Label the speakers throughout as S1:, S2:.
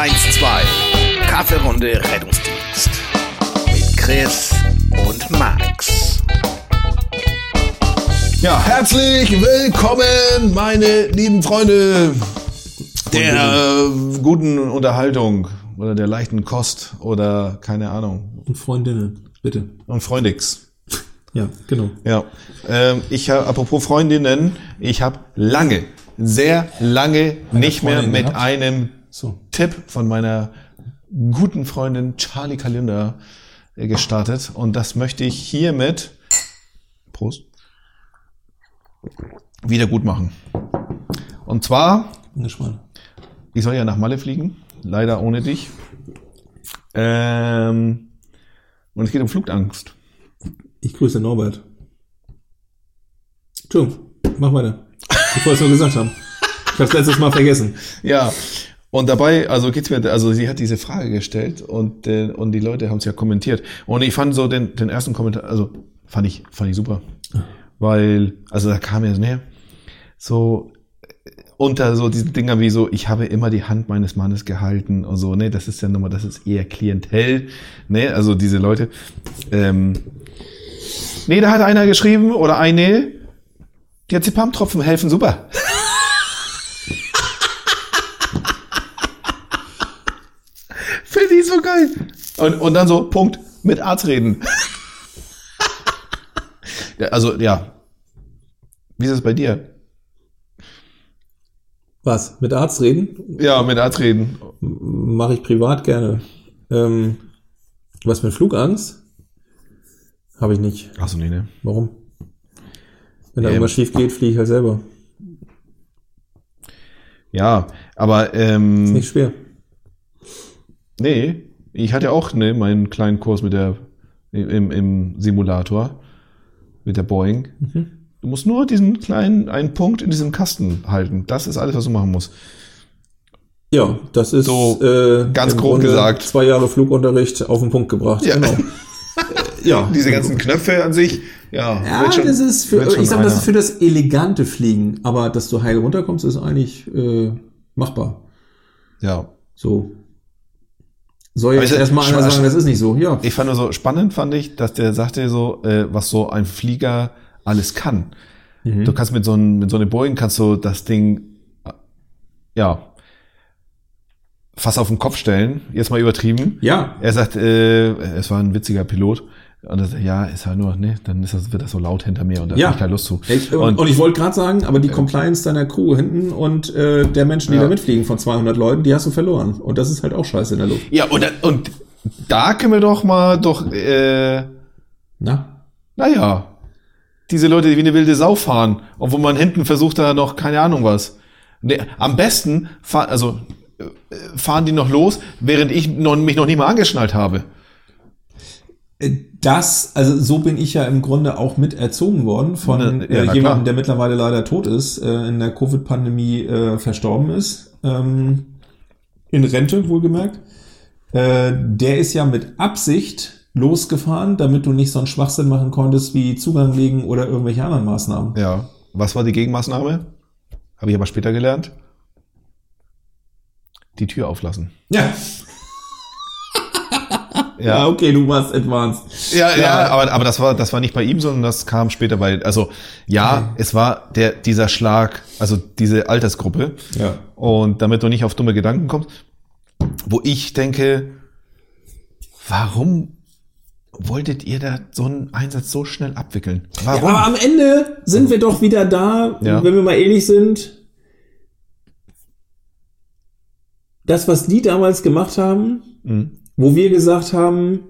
S1: 112. Kaffeerunde Rettungsdienst. Mit Chris und Max.
S2: Ja, herzlich willkommen, meine lieben Freunde der äh, guten Unterhaltung oder der leichten Kost oder keine Ahnung.
S3: Und Freundinnen, bitte.
S2: Und Freundix.
S3: Ja, genau.
S2: Ja, ähm, ich habe, apropos Freundinnen, ich habe lange, sehr lange nicht mehr
S3: Freundin
S2: mit
S3: gehabt?
S2: einem
S3: So.
S2: Tipp von meiner guten Freundin Charlie Kalender äh, gestartet und das möchte ich hiermit Prost wieder gut machen. Und zwar ich soll ja nach Malle fliegen, leider ohne dich. Ähm, und es geht um Flugangst.
S3: Ich grüße Norbert. Entschuldigung, mach weiter. Ich wollte es nur gesagt haben. Ich habe es letztes Mal vergessen.
S2: Ja. Und dabei, also geht's mir, also sie hat diese Frage gestellt und äh, und die Leute haben es ja kommentiert. Und ich fand so den den ersten Kommentar, also fand ich fand ich super, weil also da kam ja ne so äh, unter so diesen Dinger wie so, ich habe immer die Hand meines Mannes gehalten und so, ne, das ist ja nochmal, das ist eher Klientel, ne, also diese Leute. Ähm, nee, da hat einer geschrieben oder eine, die Zepam-Tropfen helfen super. Finde ich so geil. Und, und dann so, Punkt, mit Arzt reden. Also, ja. Wie ist es bei dir?
S3: Was? Mit Arzt reden?
S2: Ja, mit Arzt reden.
S3: Mache ich privat gerne. Ähm, was mit Flugangst? Habe ich nicht.
S2: Achso, nee, ne.
S3: Warum? Wenn da
S2: Ähm.
S3: irgendwas schief geht, fliege ich halt selber.
S2: Ja, aber, ähm,
S3: Nicht schwer.
S2: nee, ich hatte auch, ne, meinen kleinen Kurs mit der, im, im Simulator, mit der Boeing. Du musst nur diesen kleinen, einen Punkt in diesem Kasten halten. Das ist alles, was du machen musst.
S3: Ja, das ist
S2: So,
S3: äh,
S2: ganz grob
S3: Grunde
S2: gesagt.
S3: Zwei Jahre Flugunterricht auf den Punkt gebracht.
S2: Ja.
S3: Genau. ja.
S2: Diese ganzen Knöpfe an sich, ja.
S3: Ja,
S2: schon-
S3: das ist für, ich sag, das ist für das elegante Fliegen, aber dass du heil runterkommst, ist eigentlich äh, machbar.
S2: Ja.
S3: So. Soll jetzt erstmal einer sagen, das ist nicht so. Ja.
S2: Ich fand nur so spannend, fand ich, dass der sagte so, äh, was so ein Flieger alles kann.
S3: Mhm.
S2: Du kannst mit so, einem, mit so einer Boeing kannst du das Ding, äh, ja, fast auf den Kopf stellen. Jetzt mal übertrieben.
S3: Ja.
S2: Er sagt, äh, es war ein witziger Pilot. Und er sagt, ja, ist halt nur, ne, dann ist das, wird das so laut hinter mir und da
S3: Ja.
S2: hab ich keine Lust zu.
S3: Ich, und, und ich wollte gerade sagen, aber die Compliance deiner Crew hinten und äh, der Menschen, die
S2: Ja.
S3: da mitfliegen von 200 Leuten, die hast du verloren. Und das ist halt auch scheiße in der Luft.
S2: ja, und, da- und da können wir doch mal doch, äh,
S3: Na?
S2: Naja, diese Leute, die wie eine wilde Sau fahren, obwohl man hinten versucht da noch keine Ahnung was. Nee, am besten fahr, also äh, fahren die noch los, während ich noch, mich noch nie mal angeschnallt habe.
S3: Das, also so bin ich ja im Grunde auch mit erzogen worden von
S2: ja,
S3: äh, jemandem, der mittlerweile leider tot ist, äh, in der Covid-Pandemie äh, verstorben ist. Ähm, in Rente, wohlgemerkt. Äh, der ist ja mit Absicht losgefahren, damit du nicht so einen Schwachsinn machen konntest wie Zugang legen oder irgendwelche anderen Maßnahmen.
S2: Ja. Was war die Gegenmaßnahme? Habe ich aber später gelernt. Die Tür auflassen.
S3: Ja. Ja, okay, du warst advanced.
S2: Ja, ja, aber, aber das war, das war nicht bei ihm, sondern das kam später bei, also, ja, es war der, dieser Schlag, also diese Altersgruppe.
S3: Ja.
S2: Und damit du nicht auf dumme Gedanken kommst, wo ich denke, warum wolltet ihr da so einen Einsatz so schnell abwickeln? Warum?
S3: Aber am Ende sind wir doch wieder da,
S2: Ja.
S3: wenn wir mal ehrlich sind. Das, was die damals gemacht haben,
S2: Mhm.
S3: Wo wir gesagt haben,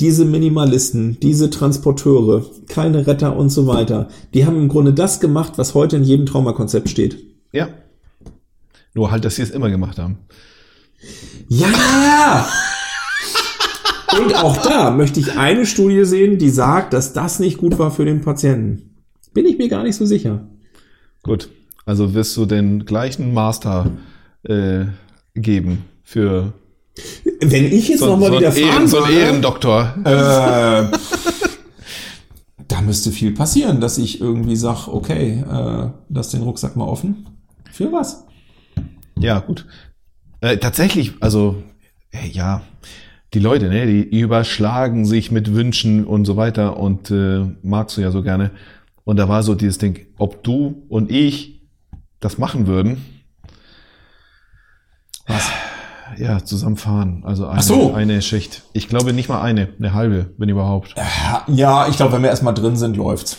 S3: diese Minimalisten, diese Transporteure, keine Retter und so weiter, die haben im Grunde das gemacht, was heute in jedem Traumakonzept steht.
S2: ja. Nur halt, dass sie es immer gemacht haben.
S3: Ja! Und auch da möchte ich eine Studie sehen, die sagt, dass das nicht gut war für den Patienten. Bin ich mir gar nicht so sicher.
S2: Gut. Also wirst du den gleichen Master äh, geben für
S3: Wenn ich jetzt
S2: so,
S3: noch mal
S2: so,
S3: wieder
S2: einen Ehren,
S3: fahren
S2: so
S3: würde,
S2: Ehrendoktor.
S3: äh, da müsste viel passieren, dass ich irgendwie sag, okay, äh, lass den Rucksack mal offen. Für was?
S2: Ja, gut. Äh, tatsächlich, also, äh, ja, die Leute, ne, die überschlagen sich mit Wünschen und so weiter und äh, magst du ja so gerne. Und da war so dieses Ding, ob du und ich das machen würden.
S3: Was?
S2: Ja, zusammenfahren. Also eine,
S3: so.
S2: eine Schicht. Ich glaube nicht mal eine, eine halbe, wenn überhaupt.
S3: Ja, ich glaube, wenn wir erstmal drin sind, läuft's.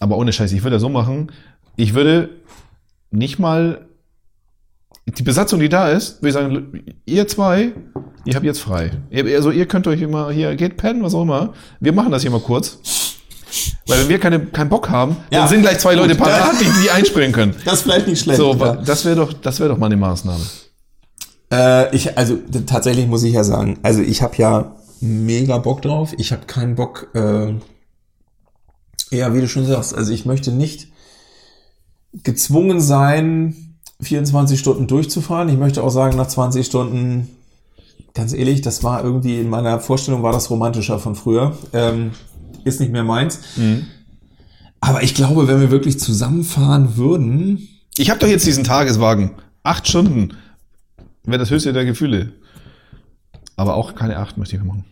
S2: Aber ohne Scheiß, ich würde das so machen. Ich würde nicht mal die Besatzung, die da ist, würde ich sagen, ihr zwei, ihr habt jetzt frei. Ihr- Also ihr könnt euch immer hier, geht pennen, was auch immer. Wir machen das hier mal kurz. Weil wenn wir keine, keinen Bock haben,
S3: Ja.
S2: dann sind gleich zwei Leute parat, die, die einspringen können.
S3: Das ist vielleicht nicht schlecht.
S2: So,
S3: ja.
S2: das wäre doch, das wäre doch mal eine Maßnahme.
S3: Äh, ich, also tatsächlich muss ich ja sagen, also ich habe ja mega Bock drauf. Ich habe keinen Bock, äh, ja, wie du schon sagst, also ich möchte nicht gezwungen sein, 24 Stunden durchzufahren. Ich möchte auch sagen, nach 20 Stunden, ganz ehrlich, das war irgendwie in meiner Vorstellung war das romantischer von früher. Ähm, ist nicht mehr meins. Aber ich glaube, wenn wir wirklich zusammenfahren würden,
S2: Ich habe doch jetzt diesen Tageswagen. Acht Stunden. Wäre das höchste der Gefühle. Aber auch keine acht möchte ich machen.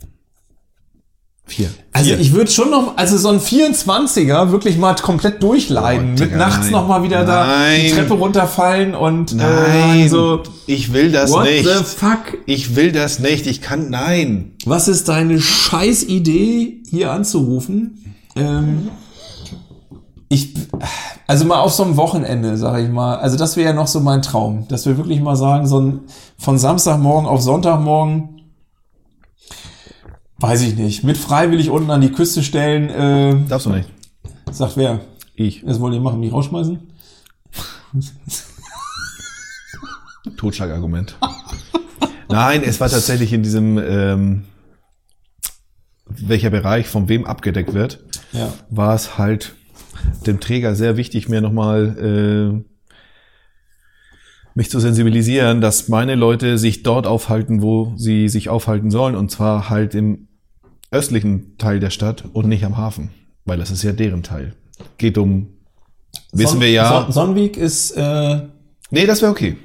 S2: Vier.
S3: Also
S2: Vier.
S3: ich würde schon noch, also so ein 24er wirklich mal komplett durchleiden.
S2: Oh,
S3: mit nachts
S2: nein.
S3: noch mal wieder da die
S2: Nein.
S3: Treppe runterfallen und
S2: Nein,
S3: äh, so.
S2: ich will das
S3: What
S2: nicht.
S3: the fuck?
S2: Ich will das nicht. Ich kann, nein.
S3: Was ist deine scheiß Idee, hier anzurufen? Ähm, ich, also mal auf so einem Wochenende, sage ich mal. Also das wäre ja noch so mein Traum, dass wir wirklich mal sagen, so ein, von Samstagmorgen auf Sonntagmorgen, weiß ich nicht, mit freiwillig unten an die Küste stellen. Äh,
S2: Darfst du nicht.
S3: sagt wer?
S2: Ich.
S3: Das wollt ihr machen, mich rausschmeißen?
S2: Totschlagargument. Nein, es war tatsächlich in diesem, ähm, welcher Bereich von wem abgedeckt wird,
S3: Ja.
S2: war es halt dem Träger sehr wichtig, mir nochmal äh, mich zu sensibilisieren, dass meine Leute sich dort aufhalten, wo sie sich aufhalten sollen, und zwar halt im östlichen Teil der Stadt und nicht am Hafen, weil das ist ja deren Teil. Geht um, wissen
S3: Son-
S2: wir ja.
S3: Son Sonnweg ist, äh,
S2: Nee, das wäre okay.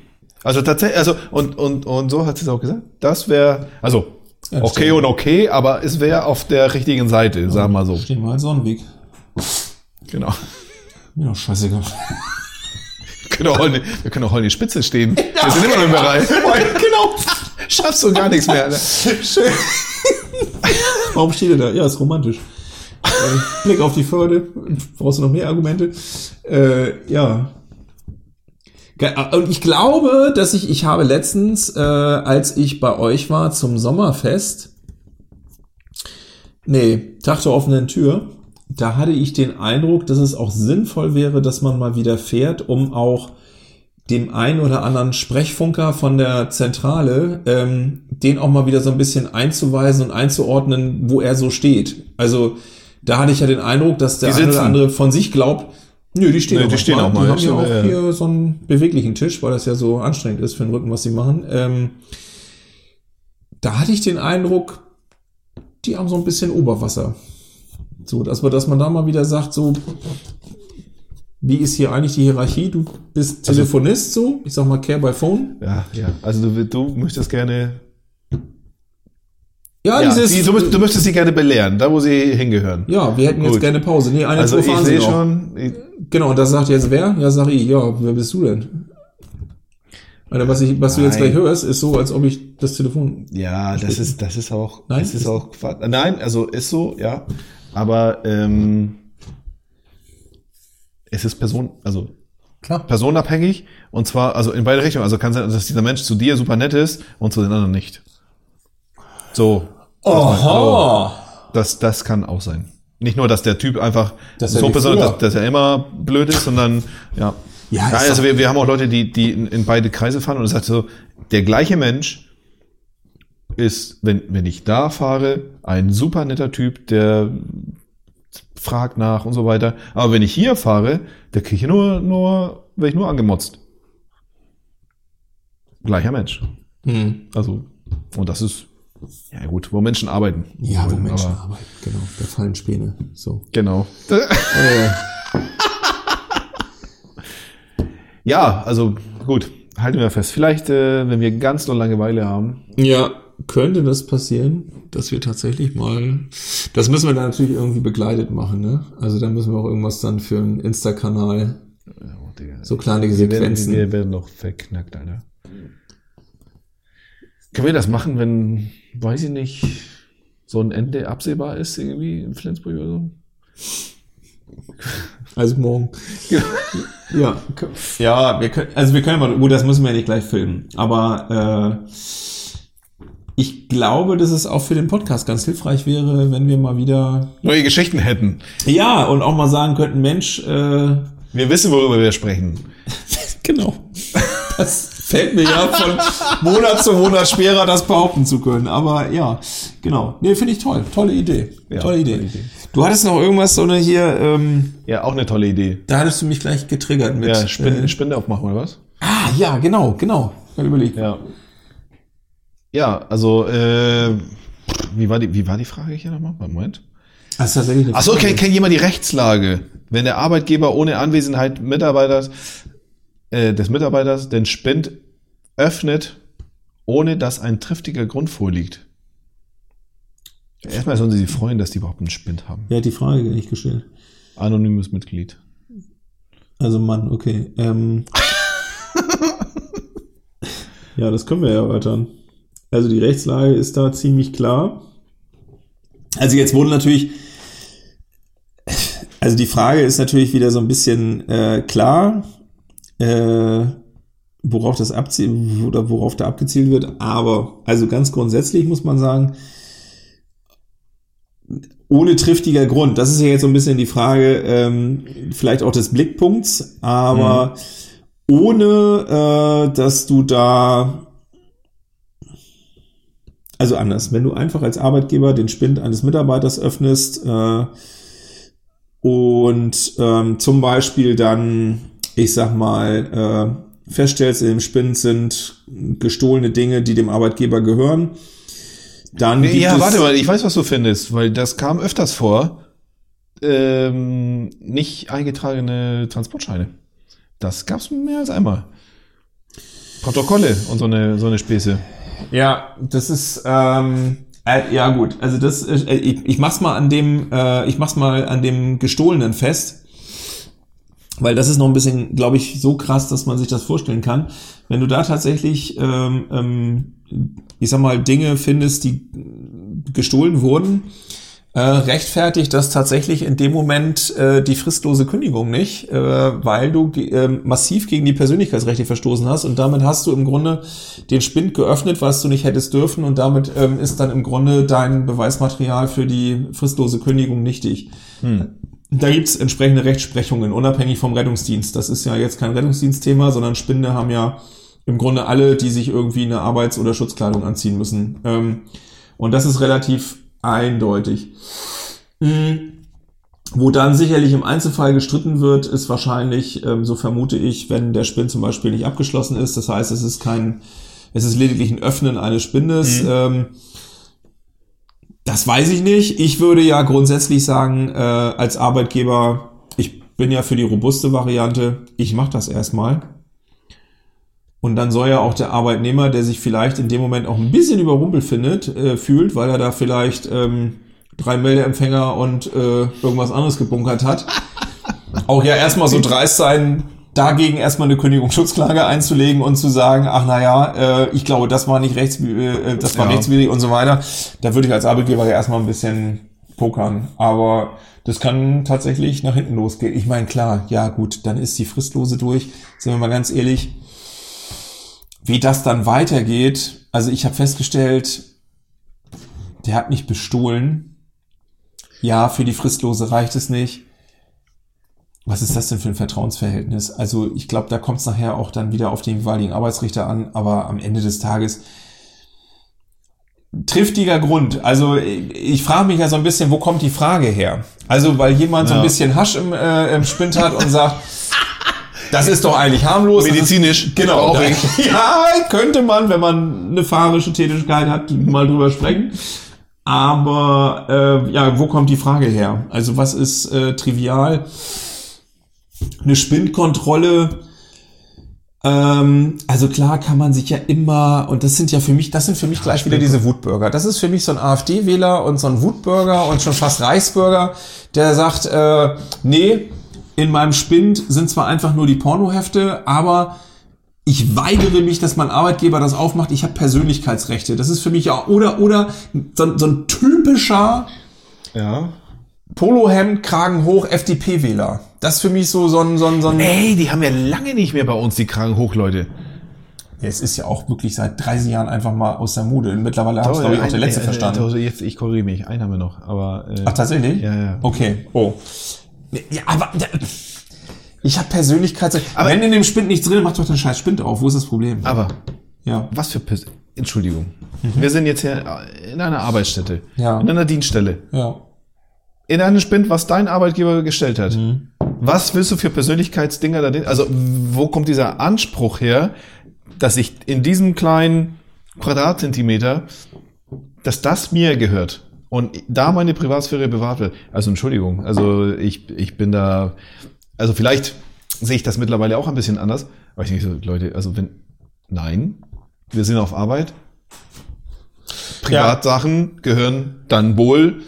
S2: Also tatsächlich, also und und und so hat sie es auch gesagt. Das wäre also okay und okay, aber es wäre auf der richtigen Seite, sagen wir mal so.
S3: stehen wir als Sonnenweg.
S2: Genau.
S3: Doch scheißegal.
S2: Wir können auch heute, wir können auch in die Spitze stehen. Wir sind immer noch im Bereich.
S3: genau.
S2: Schaffst du gar nichts mehr. Ne?
S3: Schön. Warum steht er da? Ja, ist romantisch. Äh, Blick auf die Förde. Brauchst du noch mehr Argumente? Äh, ja. Ge- Und ich glaube, dass ich, ich habe letztens, äh, als ich bei euch war zum Sommerfest, nee, Tag der offenen Tür, da hatte ich den Eindruck, dass es auch sinnvoll wäre, dass man mal wieder fährt, um auch dem einen oder anderen Sprechfunker von der Zentrale, ähm, den auch mal wieder so ein bisschen einzuweisen und einzuordnen, wo er so steht. Also da hatte ich ja den Eindruck, dass der eine oder andere von sich glaubt, nö, die stehen, auch,
S2: die stehen auch mal,
S3: Die haben ja auch
S2: ja.
S3: hier so einen beweglichen Tisch, weil das ja so anstrengend ist für den Rücken, was sie machen. Ähm, da hatte ich den Eindruck, die haben so ein bisschen Oberwasser. So, dass man, dass man da mal wieder sagt, so, wie ist hier eigentlich die Hierarchie? Du bist
S2: Also
S3: Telefonist, so, ich sag mal Care by Phone.
S2: Ja, ja. Also du, du möchtest gerne.
S3: Ja,
S2: Ja,
S3: dieses,
S2: die, du, du möchtest sie gerne belehren, da wo sie hingehören.
S3: ja, wir hätten jetzt
S2: Gut.
S3: gerne Pause. Nee, eine
S2: Also
S3: zwei
S2: ich sehe schon. Ich,
S3: Genau, und das sagt jetzt wer? Ja, sag ich, ja, wer bist du denn? Alter, was, ich, was du jetzt gleich hörst, ist so, als ob ich das Telefon.
S2: ja, das ist das ist auch.
S3: Nein?
S2: das ist auch. Quatsch. Nein, also ist so, ja. Aber ähm, es ist Person, also
S3: Klar.
S2: personenabhängig und zwar also in beide Richtungen. Also kann sein, dass dieser Mensch zu dir super nett ist und zu den anderen nicht. So.
S3: Aha!
S2: Das, das kann auch sein. Nicht nur, dass der Typ einfach
S3: Dass
S2: so besonders, dass, dass er immer blöd ist, sondern ja.
S3: Ja,
S2: ja also wir, wir haben auch Leute, die, die in, in beide Kreise fahren und es sagt so, der gleiche Mensch ist, wenn, wenn ich da fahre, ein super netter Typ, der fragt nach und so weiter. Aber wenn ich hier fahre, der kriege ich nur, nur, werde ich nur angemotzt. Gleicher Mensch.
S3: Hm.
S2: Also, und das ist, ja gut, wo Menschen arbeiten.
S3: Ja, wo
S2: Aber-
S3: Menschen arbeiten, genau. Da fallen Späne. So.
S2: Genau.
S3: Äh,
S2: Ja, also gut. halten wir fest. Vielleicht, äh, wenn wir ganz noch Langeweile haben.
S3: Ja, könnte das passieren, dass wir tatsächlich mal. Das müssen wir dann natürlich irgendwie begleitet machen, ne? Also da müssen wir auch irgendwas dann für einen Insta-Kanal. So kleine
S2: Wir werden,
S3: Sequenzen.
S2: wir werden noch verknackt, Alter. Können wir das machen, wenn, weiß ich nicht, so ein Ende absehbar ist irgendwie in Flensburg oder so?
S3: Also morgen. ja, ja, wir können, also wir können mal, gut, das müssen wir ja nicht gleich filmen, aber äh, ich glaube, dass es auch für den Podcast ganz hilfreich wäre, wenn wir mal wieder,
S2: Neue Geschichten hätten.
S3: ja, und auch mal sagen könnten, Mensch, äh,
S2: Wir wissen, worüber wir sprechen.
S3: genau, das fällt mir ja von Monat zu Monat schwerer, das behaupten zu können, aber ja, genau, nee, finde ich toll, tolle Idee,
S2: Ja,
S3: tolle Idee.
S2: tolle Idee.
S3: Du hattest noch irgendwas, so eine hier, ähm,
S2: Ja, auch eine tolle Idee.
S3: da hattest du mich gleich getriggert mit,
S2: Ja, Spinde,
S3: äh,
S2: Spinde aufmachen, oder was?
S3: ah, ja, genau, genau, ja, überleg.
S2: Ja. Ja, also, äh, wie war die, wie war die Frage hier nochmal? Moment.
S3: Tatsächlich
S2: Achso, kennt, kennt jemand die Rechtslage? Wenn der Arbeitgeber ohne Anwesenheit Mitarbeiters, äh, des Mitarbeiters den Spind öffnet, ohne dass ein triftiger Grund vorliegt. Erstmal sollen sie sich freuen, dass die überhaupt einen Spind haben.
S3: Wer hat die Frage nicht gestellt?
S2: Anonymes Mitglied.
S3: Also Mann, okay. Ähm, ja, das können wir ja erörtern. Also die Rechtslage ist da ziemlich klar. Also jetzt wurde natürlich, also die Frage ist natürlich wieder so ein bisschen äh, klar, äh, worauf das abzielt oder worauf da abgezielt wird. Aber also ganz grundsätzlich muss man sagen, ohne triftiger Grund. Das ist ja jetzt so ein bisschen die Frage, ähm, vielleicht auch des Blickpunkts, aber ohne, äh, dass du da, also anders, wenn du einfach als Arbeitgeber den Spind eines Mitarbeiters öffnest äh, und ähm, zum Beispiel dann, ich sag mal, äh, feststellst, in dem Spind sind gestohlene Dinge, die dem Arbeitgeber gehören, dann
S2: Ja, warte mal, ich weiß, was du findest, weil das kam öfters vor. Ähm, nicht eingetragene Transportscheine. Das gab's mehr als einmal. Protokolle und so eine, so eine Späße.
S3: Ja, das ist ähm, äh, ja gut. Also das, äh, ich, ich mach's mal an dem, äh, ich mach's mal an dem gestohlenen fest, weil das ist noch ein bisschen, glaube ich, so krass, dass man sich das vorstellen kann. Wenn du da tatsächlich, ähm, ähm, ich sag mal, Dinge findest, die gestohlen wurden, äh, rechtfertigt das tatsächlich in dem Moment äh, die fristlose Kündigung nicht, äh, weil du äh, massiv gegen die Persönlichkeitsrechte verstoßen hast und damit hast du im Grunde den Spind geöffnet, was du nicht hättest dürfen und damit ähm, ist dann im Grunde dein Beweismaterial für die fristlose Kündigung nichtig. Da gibt's entsprechende Rechtsprechungen, unabhängig vom Rettungsdienst. Das ist ja jetzt kein Rettungsdienstthema, sondern Spinde haben ja im Grunde alle, die sich irgendwie eine Arbeits- oder Schutzkleidung anziehen müssen. Ähm, und das ist relativ eindeutig. Mhm. Wo dann sicherlich im Einzelfall gestritten wird, ist wahrscheinlich, ähm, so vermute ich, wenn der Spind zum Beispiel nicht abgeschlossen ist. Das heißt, es ist kein, es ist lediglich ein Öffnen eines Spindes. Ähm, das weiß ich nicht. Ich würde ja grundsätzlich sagen, äh, als Arbeitgeber, ich bin ja für die robuste Variante, ich mache das erstmal. Und dann soll ja auch der Arbeitnehmer, der sich vielleicht in dem Moment auch ein bisschen überrumpelt findet, äh, fühlt, weil er da vielleicht ähm, drei Meldeempfänger und äh, irgendwas anderes gebunkert hat, auch ja erstmal so dreist sein, dagegen erstmal eine Kündigungsschutzklage einzulegen und zu sagen, ach naja, äh, ich glaube, das war nicht rechts, äh, das war
S2: Ja.
S3: rechtswidrig und so weiter. Da würde ich als Arbeitgeber ja erstmal ein bisschen pokern. Aber das kann tatsächlich nach hinten losgehen. Ich meine, klar, ja gut, dann ist die Fristlose durch. Sind wir mal ganz ehrlich, wie das dann weitergeht. Also ich habe festgestellt, der hat mich bestohlen. Ja, für die Fristlose reicht es nicht. Was ist das denn für ein Vertrauensverhältnis? Also ich glaube, da kommt es nachher auch dann wieder auf den jeweiligen Arbeitsrichter an, aber am Ende des Tages triftiger Grund. Also ich, frage mich ja so ein bisschen, wo kommt die Frage her? Also weil jemand so ein
S2: Ja.
S3: bisschen Hasch im, äh, im Spind hat und sagt, das ist doch eigentlich harmlos. das ist-
S2: Medizinisch.
S3: Genau. Ja, könnte man, wenn man eine fahrische Tätigkeit hat, mal drüber sprechen. Aber äh, ja, wo kommt die Frage her? Also was ist äh, trivial? Eine Spindkontrolle Ähm, also klar kann man sich ja immer, und das sind ja für mich, das sind für mich gleich wieder diese Wutbürger. Das ist für mich so ein AfD-Wähler und so ein Wutbürger und schon fast Reichsbürger, der sagt, äh, nee, in meinem Spind sind zwar einfach nur die Pornohefte, aber ich weigere mich, dass mein Arbeitgeber das aufmacht. Ich habe Persönlichkeitsrechte. Das ist für mich ja, oder, oder so, so ein typischer
S2: Ja.
S3: Polohemd, Kragen hoch, FDP-Wähler. Das ist für mich so, so ein, so ein, so ein
S2: Ey, die haben ja lange nicht mehr bei uns die Kragen hoch, Leute.
S3: Ja, es ist ja auch wirklich seit 30 Jahren einfach mal aus der Mode. Mittlerweile hat es, glaube ich, auch der letzte
S2: äh,
S3: verstanden.
S2: äh, Jetzt, ich korrigiere mich. Einen haben wir noch, aber. Äh,
S3: Ach, tatsächlich?
S2: Ja, ja.
S3: Okay. Oh. Ja, aber ich habe Persönlichkeits... Wenn in dem Spind nichts drin, ist, mach doch den scheiß Spind auf. Wo ist das Problem?
S2: Aber
S3: Ja.
S2: was für Pers Entschuldigung. Wir sind jetzt hier in einer Arbeitsstätte.
S3: Ja.
S2: In einer Dienststelle.
S3: Ja.
S2: In einem Spind, was dein Arbeitgeber gestellt hat.
S3: Mhm.
S2: Was willst du für Persönlichkeitsdinger da drin? Also, wo kommt dieser Anspruch her, dass ich in diesem kleinen Quadratzentimeter, dass das mir gehört und da meine Privatsphäre bewahrt wird? Also, Entschuldigung. Also, ich, ich bin da, also vielleicht sehe ich das mittlerweile auch ein bisschen anders. Aber ich denke so, Leute, also wenn, nein, wir sind auf Arbeit. Privatsachen gehören dann wohl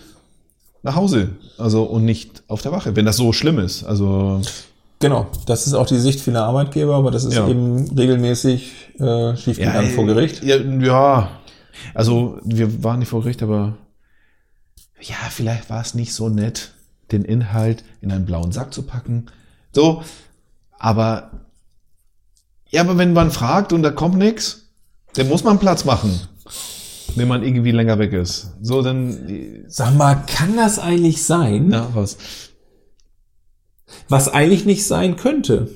S2: nach Hause. Also und nicht auf der Wache, wenn das so schlimm ist. Also
S3: Genau. Das ist auch die Sicht vieler Arbeitgeber, aber das ist
S2: Ja.
S3: eben regelmäßig äh, schiefgegangen vor Gericht.
S2: Ja, ja, also wir waren nicht vor Gericht, aber ja, vielleicht war es nicht so nett, den Inhalt in einen blauen Sack zu packen. So, aber ja, aber wenn man fragt und da kommt nichts, dann muss man Platz machen, wenn man irgendwie länger weg ist. So, dann
S3: Sag mal, kann das eigentlich sein,
S2: ja, was?
S3: was eigentlich nicht sein könnte?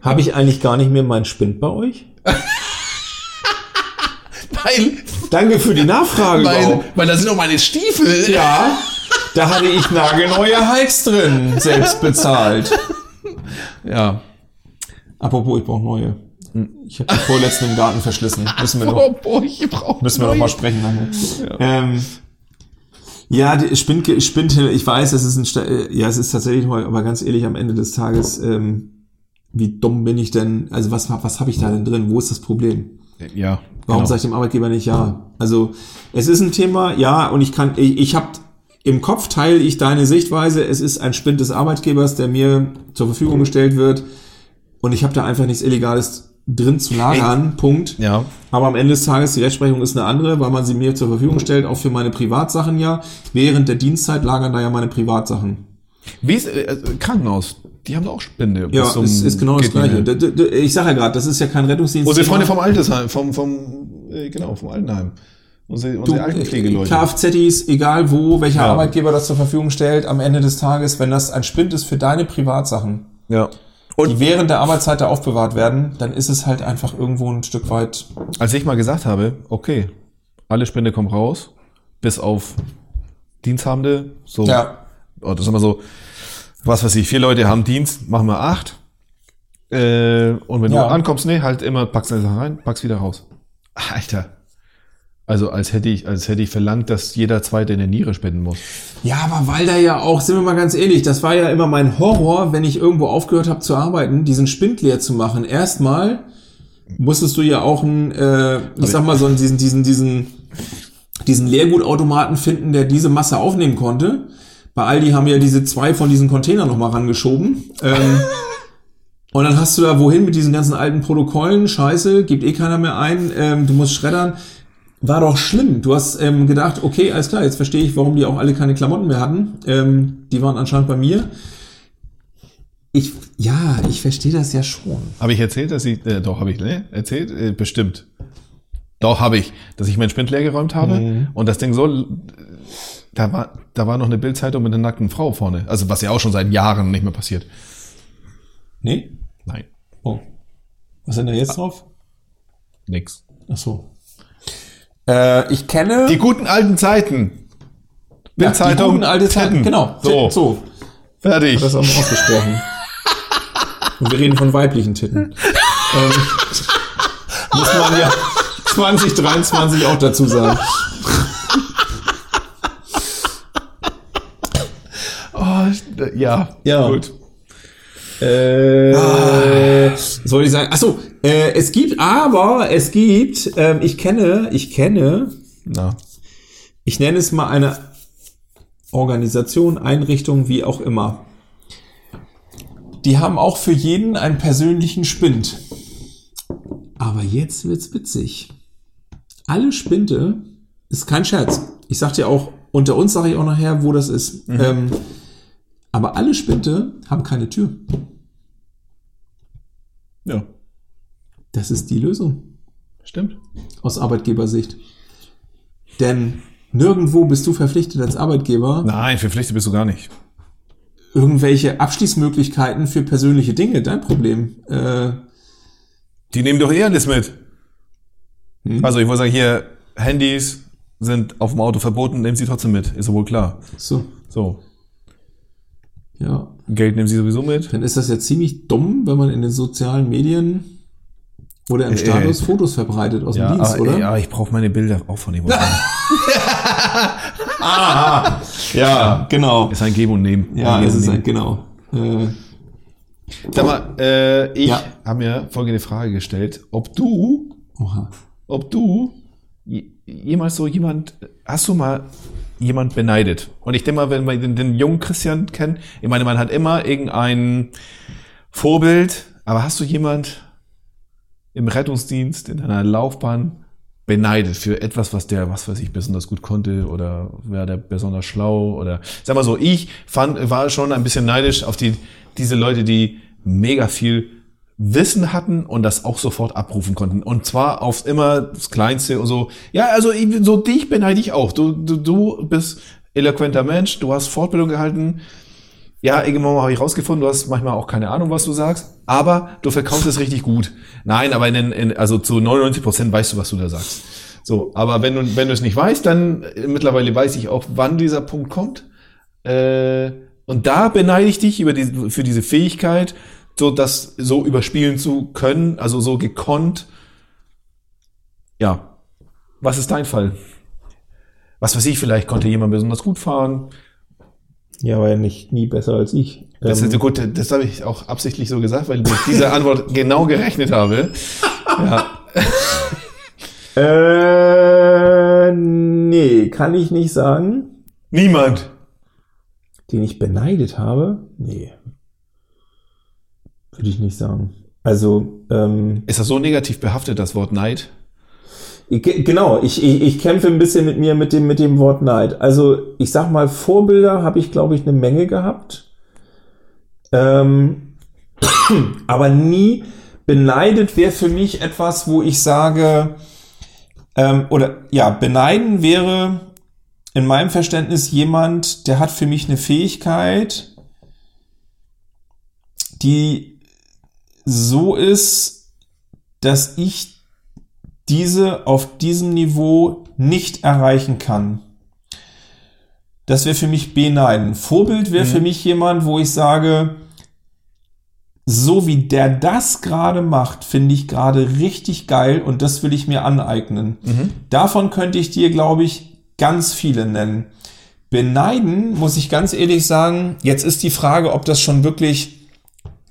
S3: Habe ich eigentlich gar nicht mehr meinen Spind bei euch?
S2: Weil,
S3: Danke für die Nachfrage.
S2: weil, weil da sind doch meine Stiefel.
S3: Ja, da hatte ich nagelneue Hikes drin, selbst bezahlt.
S2: Ja.
S3: Apropos, ich brauche neue. Ich habe die vorletzten im Garten verschlissen. Müssen wir noch,
S2: boah, ich brauche
S3: müssen wir noch mal sprechen. Lange. Ja, ähm, ja die Spind, Spindhill, ich weiß, es ist ein, äh, ja, es ist tatsächlich mal, aber ganz ehrlich, am Ende des Tages, ähm, wie dumm bin ich denn? Also was, was habe ich da denn drin? Wo ist das Problem?
S2: Ja.
S3: Warum
S2: genau.
S3: sage ich dem Arbeitgeber nicht ja? Also es ist ein Thema, ja, und ich kann, ich, ich habe im Kopf teile ich deine Sichtweise. Es ist ein Spind des Arbeitgebers, der mir zur Verfügung gestellt wird, und ich habe da einfach nichts Illegales drin zu lagern. Punkt.
S2: Ja.
S3: Aber am Ende des Tages die Rechtsprechung ist eine andere, weil man sie mir zur Verfügung stellt, auch für meine Privatsachen ja. Während der Dienstzeit lagern da ja meine Privatsachen.
S2: Wie ist äh, Krankenhaus? Die haben doch auch Spinde.
S3: Ja,
S2: bis zum
S3: es ist genau das Gleiche.
S2: mehr.
S3: D- d- Ich sage ja gerade, das ist ja kein Rettungsdienst.
S2: Unsere Freunde vom Altersheim, vom, vom, äh, genau, vom Altenheim. Unsere, unsere Altenpflegeleute.
S3: Kfz-Is, egal wo, welcher
S2: Ja.
S3: Arbeitgeber das zur Verfügung stellt, am Ende des Tages, wenn das ein Spind ist für deine Privatsachen,
S2: Ja.
S3: die während der Arbeitszeit da aufbewahrt werden, dann ist es halt einfach irgendwo ein Stück weit.
S2: Als ich mal gesagt habe, okay, alle Spende kommen raus, bis auf Diensthabende, so,
S3: Ja.
S2: oh, das ist immer so, was weiß ich, vier Leute haben Dienst, machen wir acht. Äh, und wenn
S3: Ja.
S2: du ankommst, nee, halt immer, packst eine Sache rein, packst wieder raus. Alter. Also als hätte ich, als hätte ich verlangt, dass jeder Zweite eine Niere spenden muss.
S3: Ja, aber weil da ja auch, sind wir mal ganz ehrlich, das war ja immer mein Horror, wenn ich irgendwo aufgehört habe zu arbeiten, diesen Spind leer zu machen. Erstmal musstest du ja auch einen, äh, ich sag mal so einen, diesen, diesen, diesen, diesen Leergutautomaten finden, der diese Masse aufnehmen konnte. Bei Aldi haben ja diese zwei von diesen Containern nochmal rangeschoben. Ähm, und dann hast du da wohin mit diesen ganzen alten Protokollen, scheiße, gibt eh keiner mehr ein, ähm, du musst schreddern. War doch schlimm. Du hast ähm, gedacht, okay, alles klar, jetzt verstehe ich, warum die auch alle keine Klamotten mehr hatten. Ähm, die waren anscheinend bei mir. Ich, ja, ich verstehe das ja schon.
S2: Habe ich erzählt, dass ich, äh, doch, habe ich, ne? Erzählt? Äh, bestimmt. Doch, habe ich, dass ich meinen Spind leer geräumt habe
S3: Mhm.
S2: und das Ding so, da war, da war noch eine Bildzeitung mit einer nackten Frau vorne. Also, was ja auch schon seit Jahren nicht mehr passiert.
S3: Nee?
S2: Nein,
S3: Oh. Was sind da jetzt drauf?
S2: nix.
S3: Ach so. Äh, ich kenne
S2: Die guten alten Zeiten.
S3: ja,
S2: Bildzeitung,
S3: die guten alte Zeiten. Genau.
S2: So,
S3: so.
S2: fertig.
S3: Das haben wir ausgesprochen. Und wir reden von weiblichen Titten. ähm, muss man ja 2023 auch dazu sagen.
S2: Oh, ja,
S3: Ja.
S2: gut.
S3: Äh, was wollte ich sagen? Achso, äh, es gibt aber, es gibt, ähm, ich kenne, ich kenne,
S2: Na.
S3: ich nenne es mal eine Organisation, Einrichtung, wie auch immer. Die haben auch für jeden einen persönlichen Spind. Aber jetzt wird's witzig. Alle Spinde ist kein Scherz. Ich sag dir auch, unter uns sage ich auch nachher, wo das ist. Ähm, aber alle Spinde haben keine Tür.
S2: Ja,
S3: Das ist die Lösung
S2: stimmt.
S3: aus Arbeitgebersicht. Denn nirgendwo bist du verpflichtet als Arbeitgeber,
S2: Nein, verpflichtet bist du gar nicht.
S3: irgendwelche Abschließmöglichkeiten für persönliche Dinge, dein Problem. Äh,
S2: Die nehmen doch eh alles mit. Also ich wollte sagen, hier, Handys sind auf dem Auto verboten, nehmen sie trotzdem mit. Ist ja wohl klar.
S3: so,
S2: So.
S3: Ja.
S2: Geld nehmen sie sowieso mit.
S3: Dann ist das ja ziemlich dumm, wenn man in den sozialen Medien oder im
S2: Äh,
S3: Status Fotos verbreitet aus
S2: Ja,
S3: dem Dienst,
S2: aber,
S3: oder?
S2: ja, ich brauche meine Bilder auch von ihm.
S3: ja, genau.
S2: ist ein Geben und Nehmen.
S3: Ja, es ist ein, genau. Äh,
S2: Sag mal, äh, ich
S3: Ja.
S2: habe mir folgende Frage gestellt, ob du,
S3: oha.
S2: ob du je- jemals so jemand, hast du mal jemand beneidet? Und ich denke mal, wenn wir den, den jungen Christian kennen, ich meine, man hat immer irgendein Vorbild, aber hast du jemand im Rettungsdienst, in deiner Laufbahn beneidet für etwas, was der, was weiß ich, besonders gut konnte oder war der besonders schlau oder sag mal so, ich fand, war schon ein bisschen neidisch auf die, diese Leute, die mega viel Wissen hatten und das auch sofort abrufen konnten. Und zwar auf immer das Kleinste und so. Ja, also so dich beneide ich auch. Du, du, du bist eloquenter Mensch, du hast Fortbildung gehalten. Ja, irgendwann habe ich rausgefunden, du hast manchmal auch keine Ahnung, was du sagst, aber du verkaufst es richtig gut. Nein, aber in, in, also zu 99 Prozent weißt du, was du da sagst. So, aber wenn du, wenn du es nicht weißt, dann äh, mittlerweile weiß ich auch, wann dieser Punkt kommt. Äh, und da beneide ich dich über die, für diese Fähigkeit, so das so überspielen zu können, also so gekonnt. Ja. Was ist dein Fall? Was weiß ich, vielleicht konnte jemand besonders gut fahren.
S3: Ja, war ja nicht nie besser als ich.
S2: Das
S3: Ähm,
S2: ist gut, das habe ich auch absichtlich so gesagt, weil ich mit dieser Antwort genau gerechnet habe. Ja.
S3: Äh, nee, kann ich nicht sagen.
S2: Niemand.
S3: Den ich beneidet habe? Nee. Würde ich nicht sagen. Also, ähm,
S2: Ist das so negativ behaftet, das Wort Neid?
S3: ich, genau, ich, ich, ich kämpfe ein bisschen mit mir mit dem, mit dem Wort Neid. Also, ich sag mal, Vorbilder habe ich, glaube ich, eine Menge gehabt. Ähm, aber nie beneidet wäre für mich etwas, wo ich sage, ähm, oder ja, beneiden wäre in meinem Verständnis jemand, der hat für mich eine Fähigkeit, die so ist, dass ich diese auf diesem Niveau nicht erreichen kann. Das wäre für mich beneiden. Vorbild wäre für mich jemand, wo ich sage, so wie der das gerade macht, finde ich gerade richtig geil und das will ich mir aneignen. Davon könnte ich dir, glaube ich, ganz viele nennen. Beneiden, muss ich ganz ehrlich sagen, jetzt ist die Frage, ob das schon wirklich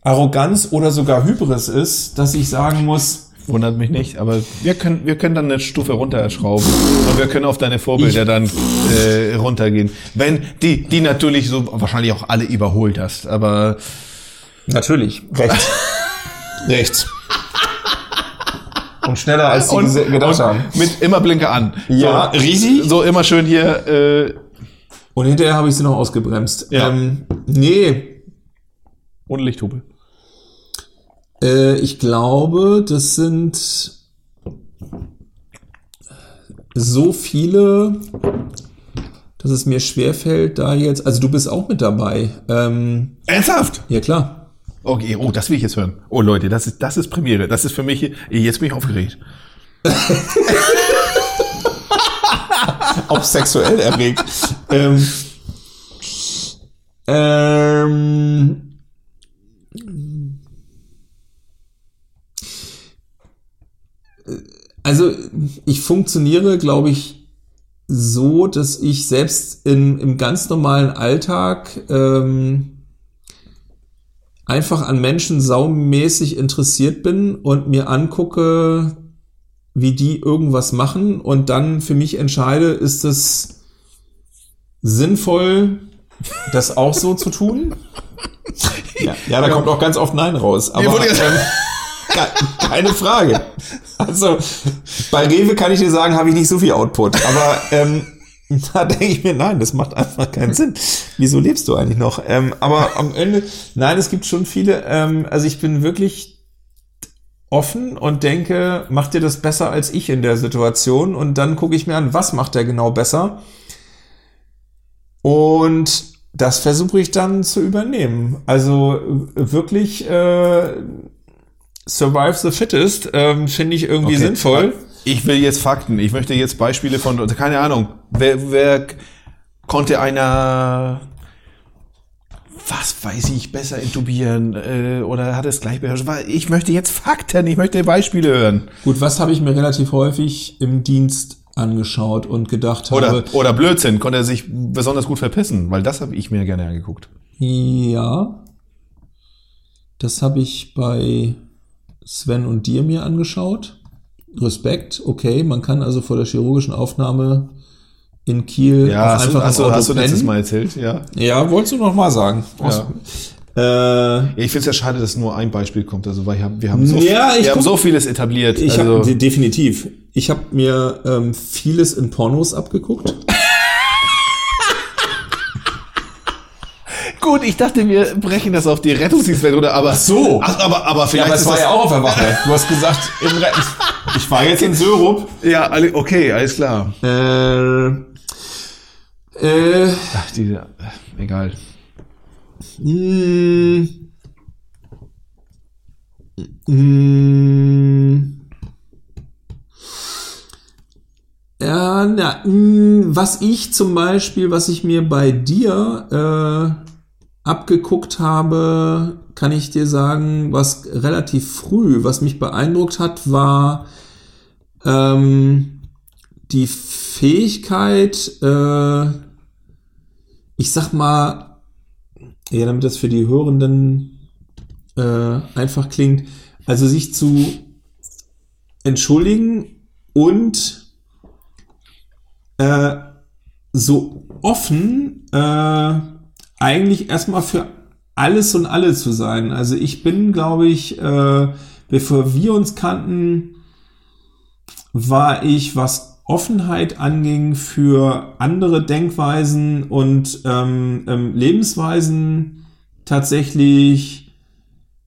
S3: Arroganz oder sogar Hybris ist, dass ich sagen muss,
S2: Wundert mich nicht, aber wir können, wir können dann eine Stufe runterschrauben und wir können auf deine Vorbilder
S3: Ich-
S2: dann äh, runtergehen. Wenn die, die natürlich so wahrscheinlich auch alle überholt hast, aber
S3: natürlich, rechts. rechts. Und schneller als die
S2: und,
S3: gedacht haben.
S2: mit immer Blinker an.
S3: Ja,
S2: so,
S3: riesig.
S2: So immer schön hier. Äh,
S3: Und hinterher habe ich sie noch ausgebremst.
S2: Ja.
S3: Ähm, nee,
S2: und Lichthupe.
S3: Äh, ich glaube, das sind so viele, dass es mir schwerfällt, da jetzt. Also du bist auch mit dabei. Ähm,
S2: Ernsthaft?
S3: ja klar.
S2: Okay, oh, das will ich jetzt hören. Oh Leute, das ist, das ist Premiere. Das ist für mich, jetzt bin ich aufgeregt.
S3: Auch sexuell erregt. ähm, ähm, also ich funktioniere, glaube ich, so, dass ich selbst in, im ganz normalen Alltag ähm, einfach an Menschen saumäßig interessiert bin und mir angucke, wie die irgendwas machen und dann für mich entscheide, ist es sinnvoll, das auch so zu tun? Ja, ja da kommt auch ganz oft Nein raus. Aber ähm, ke- keine Frage. Also bei Rewe kann ich dir sagen, habe ich nicht so viel Output. Aber ähm, da denke ich mir, nein, das macht einfach keinen Sinn. Wieso lebst du eigentlich noch? Ähm, aber am Ende, nein, es gibt schon viele. Ähm, also ich bin wirklich offen und denke, macht dir das besser als ich in der Situation? Und dann gucke ich mir an, was macht er genau besser? Und das versuche ich dann zu übernehmen. Also wirklich äh, Survive the Fittest ähm, finde ich irgendwie
S2: Okay.
S3: sinnvoll.
S2: Ich will jetzt Fakten. Ich möchte jetzt Beispiele von, keine Ahnung, wer, wer konnte einer, was weiß ich, besser intubieren äh, oder hat es gleich beherrscht? Ich möchte jetzt Fakten, ich möchte Beispiele hören.
S3: Gut, was habe ich mir relativ häufig im Dienst angeschaut und gedacht
S2: Oder,
S3: habe,
S2: oder Blödsinn, konnte er sich besonders gut verpissen, weil das habe ich mir gerne angeguckt.
S3: ja, das habe ich bei Sven und dir mir angeschaut. Respekt, okay, man kann also vor der chirurgischen Aufnahme in Kiel
S2: Ja,
S3: auch
S2: hast, du,
S3: einfach
S2: hast,
S3: im
S2: du, hast du letztes. Mal erzählt, ja.
S3: Ja, wolltest du noch mal sagen?
S2: Ja.
S3: Äh,
S2: Ich finde es ja schade, dass nur ein Beispiel kommt. Also weil wir haben, wir haben, so,
S3: Ja, ich
S2: wir haben
S3: guck-
S2: so vieles etabliert.
S3: Ich
S2: also,
S3: habe definitiv. Ich habe mir ähm, vieles in Pornos abgeguckt.
S2: Gut, ich dachte, wir brechen das auf die Rettungsdienstwelt oder aber
S3: so.
S2: Ach, aber aber vielleicht ist das,
S3: auch auf der Wache. Du hast gesagt, im Retten. Ich war jetzt in Sörup.
S2: ja okay, alles klar.
S3: Äh, äh,
S2: Ach, diese, äh, egal.
S3: mh, mh, ja, na, mh, was ich zum Beispiel, was ich mir bei dir äh, abgeguckt habe, kann ich dir sagen, was relativ früh, was mich beeindruckt hat, war ähm, die Fähigkeit, äh, ich sag mal, ja, damit das für die Hörenden äh, einfach klingt, also sich zu entschuldigen und äh, so offen äh, eigentlich erstmal für alles und alle zu sein. Also ich bin, glaube ich, äh, bevor wir uns kannten, war ich, was Offenheit anging, für andere Denkweisen und ähm, ähm, Lebensweisen tatsächlich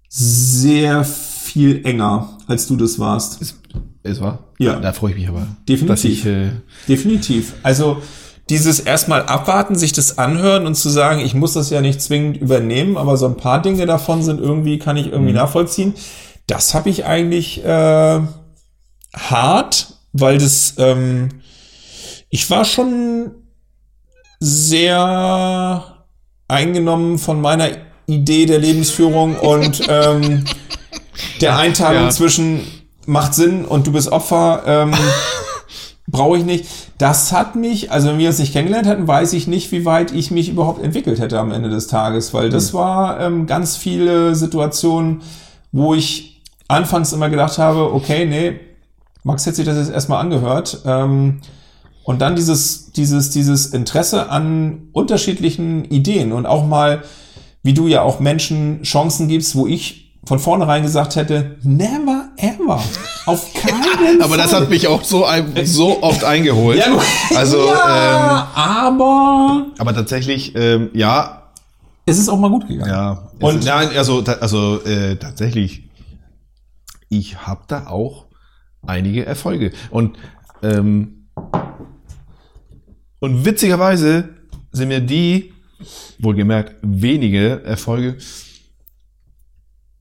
S3: sehr viel enger, als du das warst.
S2: Es, es war?
S3: Ja.
S2: Da freue ich mich aber.
S3: Definitiv.
S2: Ich, äh,
S3: Definitiv. Also dieses erstmal abwarten, sich das anhören und zu sagen, ich muss das ja nicht zwingend übernehmen, aber so ein paar Dinge davon sind irgendwie, kann ich irgendwie nachvollziehen. Das habe ich eigentlich äh, hart, weil das, ähm, ich war schon sehr eingenommen von meiner Idee der Lebensführung und ähm, der Einteilung
S2: Ja.
S3: zwischen macht Sinn und du bist Opfer, ähm, brauche ich nicht. Das hat mich, also wenn wir uns nicht kennengelernt hätten, weiß ich nicht, wie weit ich mich überhaupt entwickelt hätte am Ende des Tages, weil das war ähm, ganz viele Situationen, wo ich anfangs immer gedacht habe, okay, nee, Max hätte sich das jetzt erstmal angehört. Ähm, und dann dieses, dieses, dieses Interesse an unterschiedlichen Ideen und auch mal, wie du ja auch Menschen Chancen gibst, wo ich von vornherein gesagt hätte, never ever. Auf keinen
S2: aber das hat mich auch so, so oft eingeholt.
S3: Ja.
S2: Also,
S3: ja, aber
S2: Aber tatsächlich, ähm, ja,
S3: es ist auch mal gut gegangen.
S2: ja.
S3: Und-
S2: nein, also, also äh, tatsächlich, ich habe da auch einige Erfolge. Und ähm, und witzigerweise sind mir die, wohlgemerkt, wenige Erfolge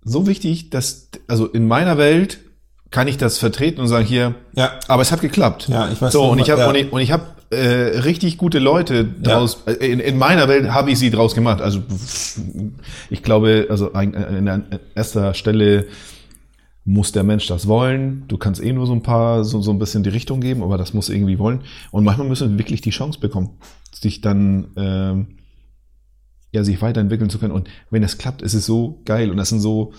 S2: so wichtig, dass, also in meiner Welt kann ich das vertreten und sagen, hier,
S3: Ja.
S2: aber es hat geklappt.
S3: Ja, ich weiß
S2: So, und ich habe
S3: ja.
S2: und ich, und ich habe äh, richtig gute Leute draus. äh, In, in meiner Welt habe ich sie draus gemacht. Also ich glaube, also äh, in erster Stelle muss der Mensch das wollen. Du kannst eh nur so ein paar, so, so ein bisschen die Richtung geben, aber das muss irgendwie wollen. Und manchmal müssen wir wirklich die Chance bekommen, sich dann ähm, ja, sich weiterentwickeln zu können. Und wenn das klappt, ist es so geil. Und das sind so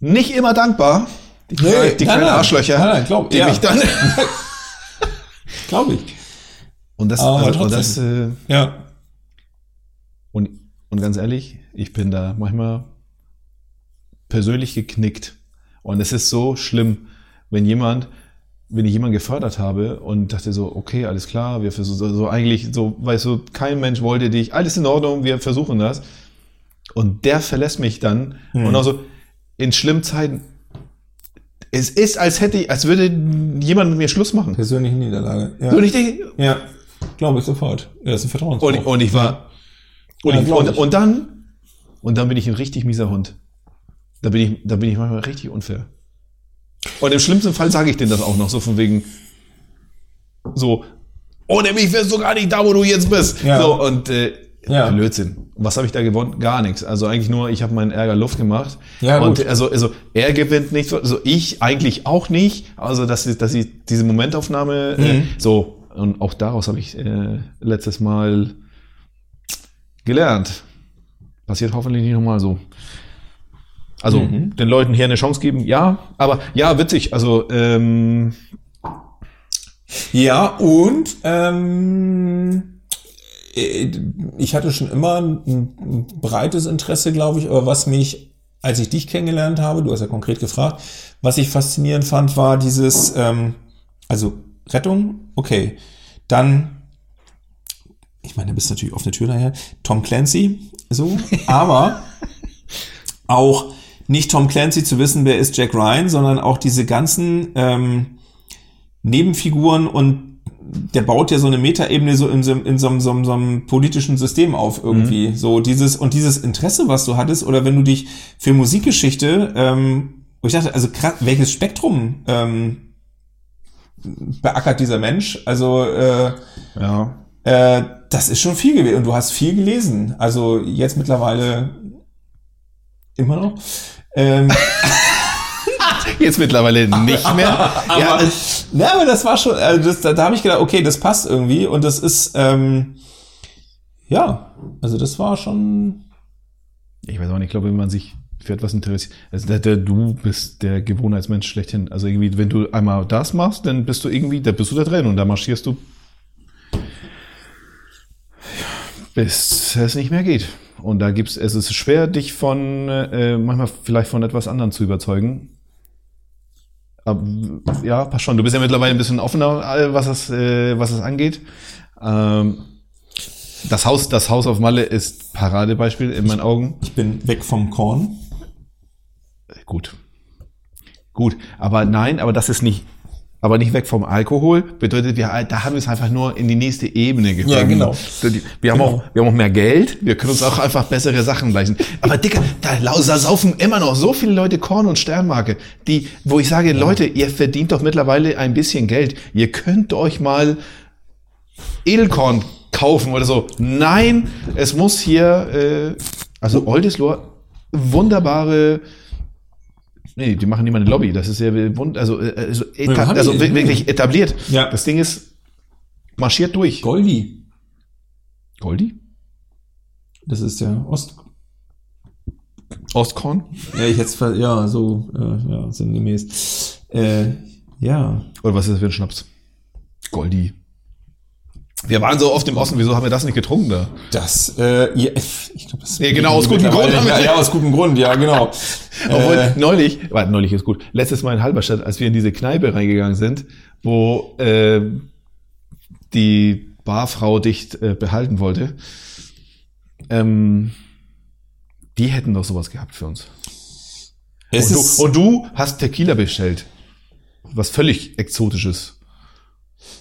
S2: nicht immer dankbar, die,
S3: Nee,
S2: kleinen- die
S3: nein,
S2: kleinen
S3: nein.
S2: Arschlöcher,
S3: Nein, nein, glaub-
S2: die
S3: ja.
S2: mich dann.
S3: Glaube ich.
S2: Und das,
S3: Aber
S2: also, und das äh,
S3: Ja.
S2: und, und ganz ehrlich, ich bin da manchmal persönlich geknickt. Und es ist so schlimm, wenn jemand, wenn ich jemanden gefördert habe und dachte so, okay, alles klar, wir versuchen so, so eigentlich so, weißt du, kein Mensch wollte dich, alles in Ordnung, wir versuchen das. Und der verlässt mich dann.
S3: Hm.
S2: Und also in schlimmen Zeiten, es ist, als hätte ich, als würde jemand mit mir Schluss machen.
S3: Persönliche Niederlage. Ja.
S2: So, und ich denke,
S3: ja. Glaube ich sofort. Ja, ist ein Vertrauensbruch.
S2: Und, und ich war. Und,
S3: Ja,
S2: ich, und,
S3: ich.
S2: und dann. Und dann bin ich ein richtig mieser Hund. Da bin ich, da bin ich manchmal richtig unfair. Und im schlimmsten Fall sage ich denen das auch noch, so von wegen. So. Ohne mich wärst du gar nicht da, wo du jetzt bist.
S3: Ja.
S2: So, und äh,
S3: Ja.
S2: Blödsinn. Und was habe ich da gewonnen? Gar nichts. Also eigentlich nur, ich habe meinen Ärger Luft gemacht.
S3: Ja,
S2: und
S3: gut.
S2: also, also er gewinnt nichts, also ich eigentlich auch nicht. Also dass, ich- dass ich diese Momentaufnahme äh,
S3: Mhm.
S2: so und auch daraus habe ich äh, letztes Mal gelernt. Passiert hoffentlich nicht nochmal so. Also
S3: Mhm.
S2: den Leuten hier eine Chance geben, ja, aber ja, witzig. Also ähm,
S3: Ja, und ähm, äh, ich hatte schon immer ein, breites Interesse, glaube ich, aber was mich, als ich dich kennengelernt habe, du hast ja konkret gefragt, was ich faszinierend fand, war dieses, ähm, also Rettung, okay, dann, ich meine, da bist du natürlich auf der Tür daher, Tom Clancy, so, aber auch nicht Tom Clancy zu wissen, wer ist Jack Ryan, sondern auch diese ganzen ähm, Nebenfiguren und der baut ja so eine Metaebene so in so, in so, einem- so, so einem politischen System auf irgendwie. So dieses und dieses Interesse, was du hattest, oder wenn du dich für Musikgeschichte, ähm, ich dachte, also krass, welches Spektrum ähm, beackert dieser Mensch? Also äh,
S2: ja,
S3: äh, das ist schon viel gewesen und du hast viel gelesen. Also jetzt mittlerweile immer noch. Ähm,
S2: jetzt mittlerweile nicht mehr. ja,
S3: aber, na, aber das war schon, also das, da, da habe ich gedacht, okay, das passt irgendwie und das ist, ähm, ja, also das war schon,
S2: ich weiß auch nicht, ich glaube, wenn man sich für etwas interessiert, also der, der, du bist der Gewohnheitsmensch schlechthin. Also irgendwie, wenn du einmal das machst, dann bist du irgendwie, da bist du da drin und da marschierst du bis es nicht mehr geht. Und da gibt's, es ist schwer, dich von, äh, manchmal vielleicht von etwas anderem zu überzeugen. Aber, ja, passt schon. Du bist ja mittlerweile ein bisschen offener, äh, was das, äh, was das angeht. Ähm, das Haus, das Haus auf Malle ist Paradebeispiel in meinen Augen.
S3: ich bin weg vom Korn.
S2: Gut. Gut. Aber nein, aber das ist nicht, aber nicht weg vom Alkohol. Bedeutet, wir, da haben wir es einfach nur in die nächste Ebene gehoben.
S3: Ja, genau.
S2: Wir haben
S3: Genau.
S2: auch, wir haben auch mehr Geld. Wir können uns auch einfach bessere Sachen leisten. Aber Dicker, da, da saufen immer noch so viele Leute Korn und Sternmarke, die, wo ich sage, Leute, ihr verdient doch mittlerweile ein bisschen Geld. Ihr könnt euch mal Edelkorn kaufen oder so. Nein, es muss hier, äh, also Oldesloe, wunderbare, nee, die machen nicht mal eine Lobby, das ist ja wund, also, äh, also, eta
S3: haben die?
S2: also wir- wirklich etabliert.
S3: Ja.
S2: Das Ding ist marschiert durch.
S3: Goldi.
S2: Goldi?
S3: Das ist der Ost.
S2: Ostkorn?
S3: Ja, ich jetzt, ja, so, äh, ja, sinngemäß. Äh, ja.
S2: Oder was ist das für ein Schnaps? Goldi. Wir waren so oft im Osten, wieso haben wir das nicht getrunken da?
S3: Das, äh, ja, ich glaube, das
S2: Nee, genau, aus gutem Grund
S3: Ja, ja, aus gutem Grund, ja, genau.
S2: Obwohl,
S3: Äh,
S2: neulich, warte, neulich ist gut. Letztes Mal in Halberstadt, als wir in diese Kneipe reingegangen sind, wo äh, die Barfrau dich äh, behalten wollte, ähm, die hätten doch sowas gehabt für uns.
S3: es
S2: Und du, und du hast Tequila bestellt. Was völlig Exotisches.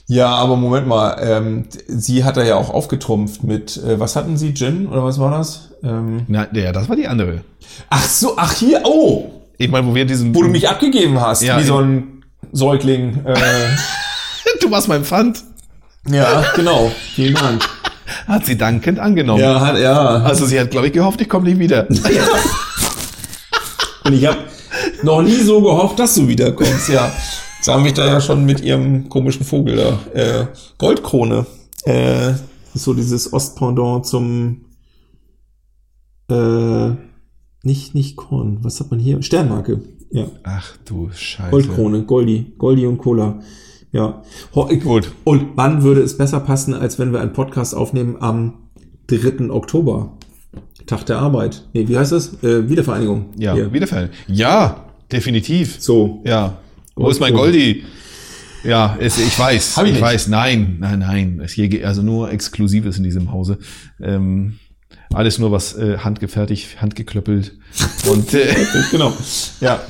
S3: Ja, aber Moment mal, ähm, sie hat da ja auch aufgetrumpft mit, äh, was hatten sie, Gin oder was war das? Ähm,
S2: Na, ja, das war die andere.
S3: ach so, ach hier, oh,
S2: Ich meine, wo wir diesen.
S3: wo du mich abgegeben hast,
S2: Ja,
S3: wie so ein Säugling. Äh,
S2: du warst mein Pfand.
S3: ja, genau, vielen Dank.
S2: Hat sie dankend angenommen.
S3: Ja, hat, ja.
S2: Also sie hat, glaube ich, gehofft, ich komme nicht wieder.
S3: Und ich habe noch nie so gehofft, dass du wiederkommst, ja. Jetzt haben mich da ja schon mit ihrem komischen Vogel da. Äh, Goldkrone. Äh, so dieses Ostpendant zum äh, nicht, nicht Korn. Was hat man hier? Sternmarke. Ja.
S2: Ach du Scheiße.
S3: Goldkrone, Goldi. Goldi und Cola. Ja.
S2: Gut.
S3: Und wann würde es besser passen, als wenn wir einen Podcast aufnehmen am 3. Oktober? Tag der Arbeit. Nee, wie heißt das? Äh, Wiedervereinigung.
S2: Ja. Wiederfällen. Ja, definitiv.
S3: So.
S2: Ja. Wo ist mein. Goldi? Ja, es, ich weiß.
S3: Hab ich
S2: ich
S3: nicht.
S2: weiß. Nein, nein, nein. Es hier also nur Exklusives in diesem Hause. Ähm, alles nur was äh, handgefertigt, handgeklöppelt. Und äh,
S3: genau. Ja.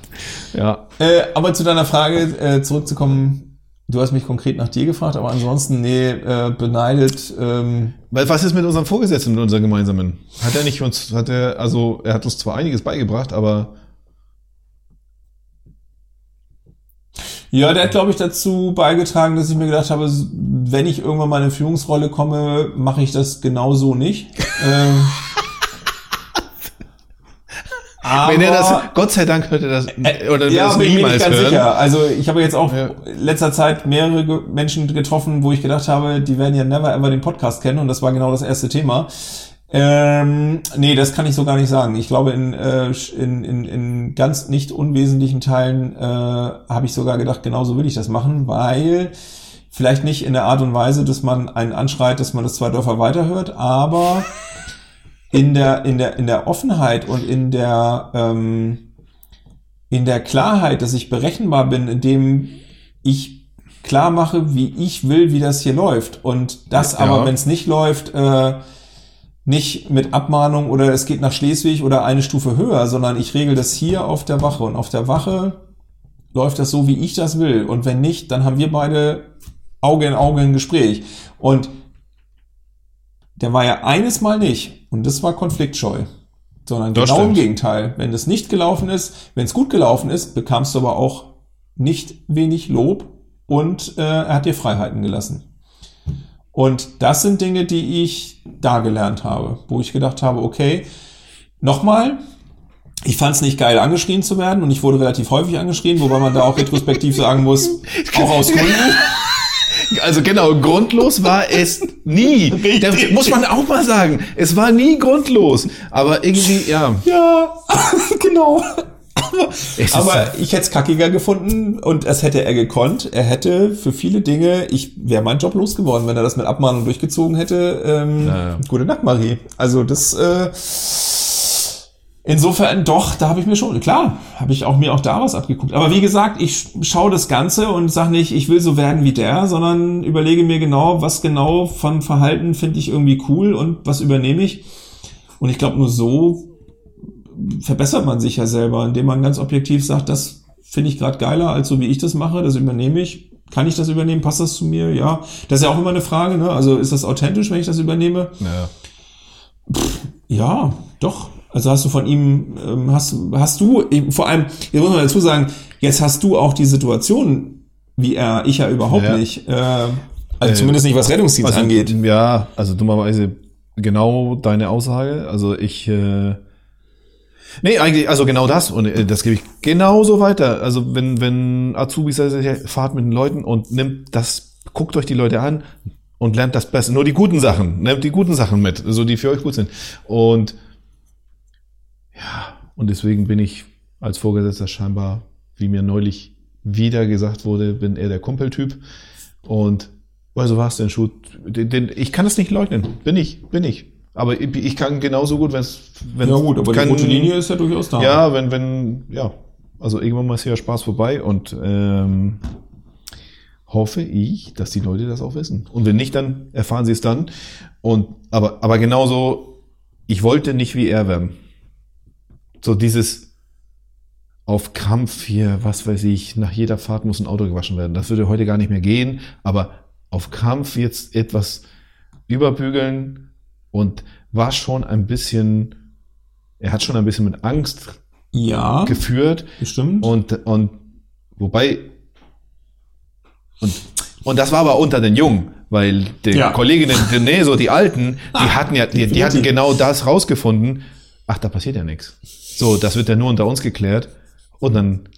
S2: ja,
S3: Äh, aber zu deiner Frage äh, zurückzukommen. Du hast mich konkret nach dir gefragt, aber ansonsten, nee, äh, beneidet. Ähm,
S2: Weil was ist mit unserem Vorgesetzten, mit unserem gemeinsamen? Hat er nicht uns, hat er, also er hat uns zwar einiges beigebracht, aber
S3: Ja, der hat, glaube ich, dazu beigetragen, dass ich mir gedacht habe, wenn ich irgendwann mal in eine Führungsrolle komme, mache ich das genauso nicht. ähm, aber,
S2: wenn er das, Gott sei Dank hört er das, oder
S3: Äh, ja,
S2: das
S3: bin ich mir nicht
S2: niemals
S3: ganz sicher. Also ich habe jetzt auch
S2: Ja.
S3: in letzter Zeit mehrere Menschen getroffen, wo ich gedacht habe, die werden ja never ever den Podcast kennen und das war genau das erste Thema. Ähm, nee, das kann ich so gar nicht sagen. Ich glaube, in, äh, in, in, in ganz nicht unwesentlichen Teilen äh, habe ich sogar gedacht, genau so will ich das machen, weil vielleicht nicht in der Art und Weise, dass man einen anschreit, dass man das zwei Dörfer weiterhört, aber in der, in der, in der Offenheit und in der, ähm, in der Klarheit, dass ich berechenbar bin, indem ich klar mache, wie ich will, wie das hier läuft. Und das
S2: Ja.
S3: aber, wenn es nicht läuft, äh, nicht mit Abmahnung oder es geht nach Schleswig oder eine Stufe höher, sondern ich regel das hier auf der Wache. Und auf der Wache läuft das so, wie ich das will. Und wenn nicht, dann haben wir beide Auge in Auge ein Gespräch. Und der war ja eines Mal nicht. Und das war konfliktscheu. Sondern
S2: Das
S3: genau im
S2: stimmt.
S3: Gegenteil. Wenn es nicht gelaufen ist, wenn es gut gelaufen ist, bekamst du aber auch nicht wenig Lob und äh, er hat dir Freiheiten gelassen. Und das sind Dinge, die ich da gelernt habe, wo ich gedacht habe, okay, nochmal, ich fand es nicht geil, angeschrien zu werden und ich wurde relativ häufig angeschrien, wobei man da auch retrospektiv sagen muss, auch aus Gründen.
S2: Also genau, grundlos war es nie. Da muss man auch mal sagen. Es war nie grundlos. Aber irgendwie, ja.
S3: Ja, genau. Aber, ich hätte es kackiger gefunden und es hätte er gekonnt. Er hätte für viele Dinge, ich wäre meinen Job losgeworden, wenn er das mit Abmahnung durchgezogen hätte. Ähm,
S2: Ja, ja.
S3: Gute Nacht, Marie. Also das äh, insofern doch, da habe ich mir schon, klar, habe ich auch mir auch da was abgeguckt. Aber wie gesagt, ich schaue das Ganze und sage nicht, ich will so werden wie der, sondern überlege mir genau, was genau von Verhalten finde ich irgendwie cool und was übernehme ich. Und ich glaube, nur so verbessert man sich ja selber, indem man ganz objektiv sagt, das finde ich gerade geiler, als so wie ich das mache, das übernehme ich. Kann ich das übernehmen? Passt das zu mir? Ja. Das ist ja auch immer eine Frage, ne? Also ist das authentisch, wenn ich das übernehme?
S2: ja.
S3: Ja, doch. Also hast du von ihm, ähm, hast, hast du, vor allem, hier muss man dazu sagen, jetzt hast du auch die Situation, wie er, ich ja überhaupt
S2: Ja.
S3: nicht. Äh, also
S2: Äh,
S3: zumindest nicht, was Rettungsdienst
S2: Also,
S3: angeht.
S2: Ja, also dummerweise genau deine Aussage. Also ich, äh, nee, eigentlich, also genau das und äh, das gebe ich genauso weiter. Also wenn, wenn Azubis fahrt mit den Leuten und nimmt das, guckt euch die Leute an und lernt das Beste. Nur die guten Sachen, nehmt die guten Sachen mit, so die für euch gut sind. Und ja, und deswegen bin ich als Vorgesetzter scheinbar, wie mir neulich wieder gesagt wurde, bin eher der Kumpeltyp. Und also war es denn den, ich kann das nicht leugnen. Bin ich, bin ich. Aber ich, kann genauso gut, wenn es, wenn
S3: Ja gut, aber
S2: kann,
S3: die rote Linie ist ja durchaus da.
S2: Ja, wenn, wenn, ja, also irgendwann mal ist ja Spaß vorbei und ähm, hoffe ich, dass die Leute das auch wissen. Und wenn nicht, dann erfahren sie es dann. Und aber, aber genauso, ich wollte nicht wie er werden. So dieses auf Krampf hier, was weiß ich, nach jeder Fahrt muss ein Auto gewaschen werden. Das würde heute gar nicht mehr gehen, aber auf Krampf jetzt etwas überbügeln und war schon ein bisschen, er hat schon ein bisschen mit Angst
S3: ja
S2: geführt
S3: bestimmt.
S2: und, und wobei, und, und das war aber unter den Jungen, weil die
S3: Ja.
S2: Kolleginnen, nee, so die Alten, die hatten ja, die, die hatten genau das rausgefunden. Ach, da passiert ja nichts. So, das wird ja nur unter uns geklärt. Und dann,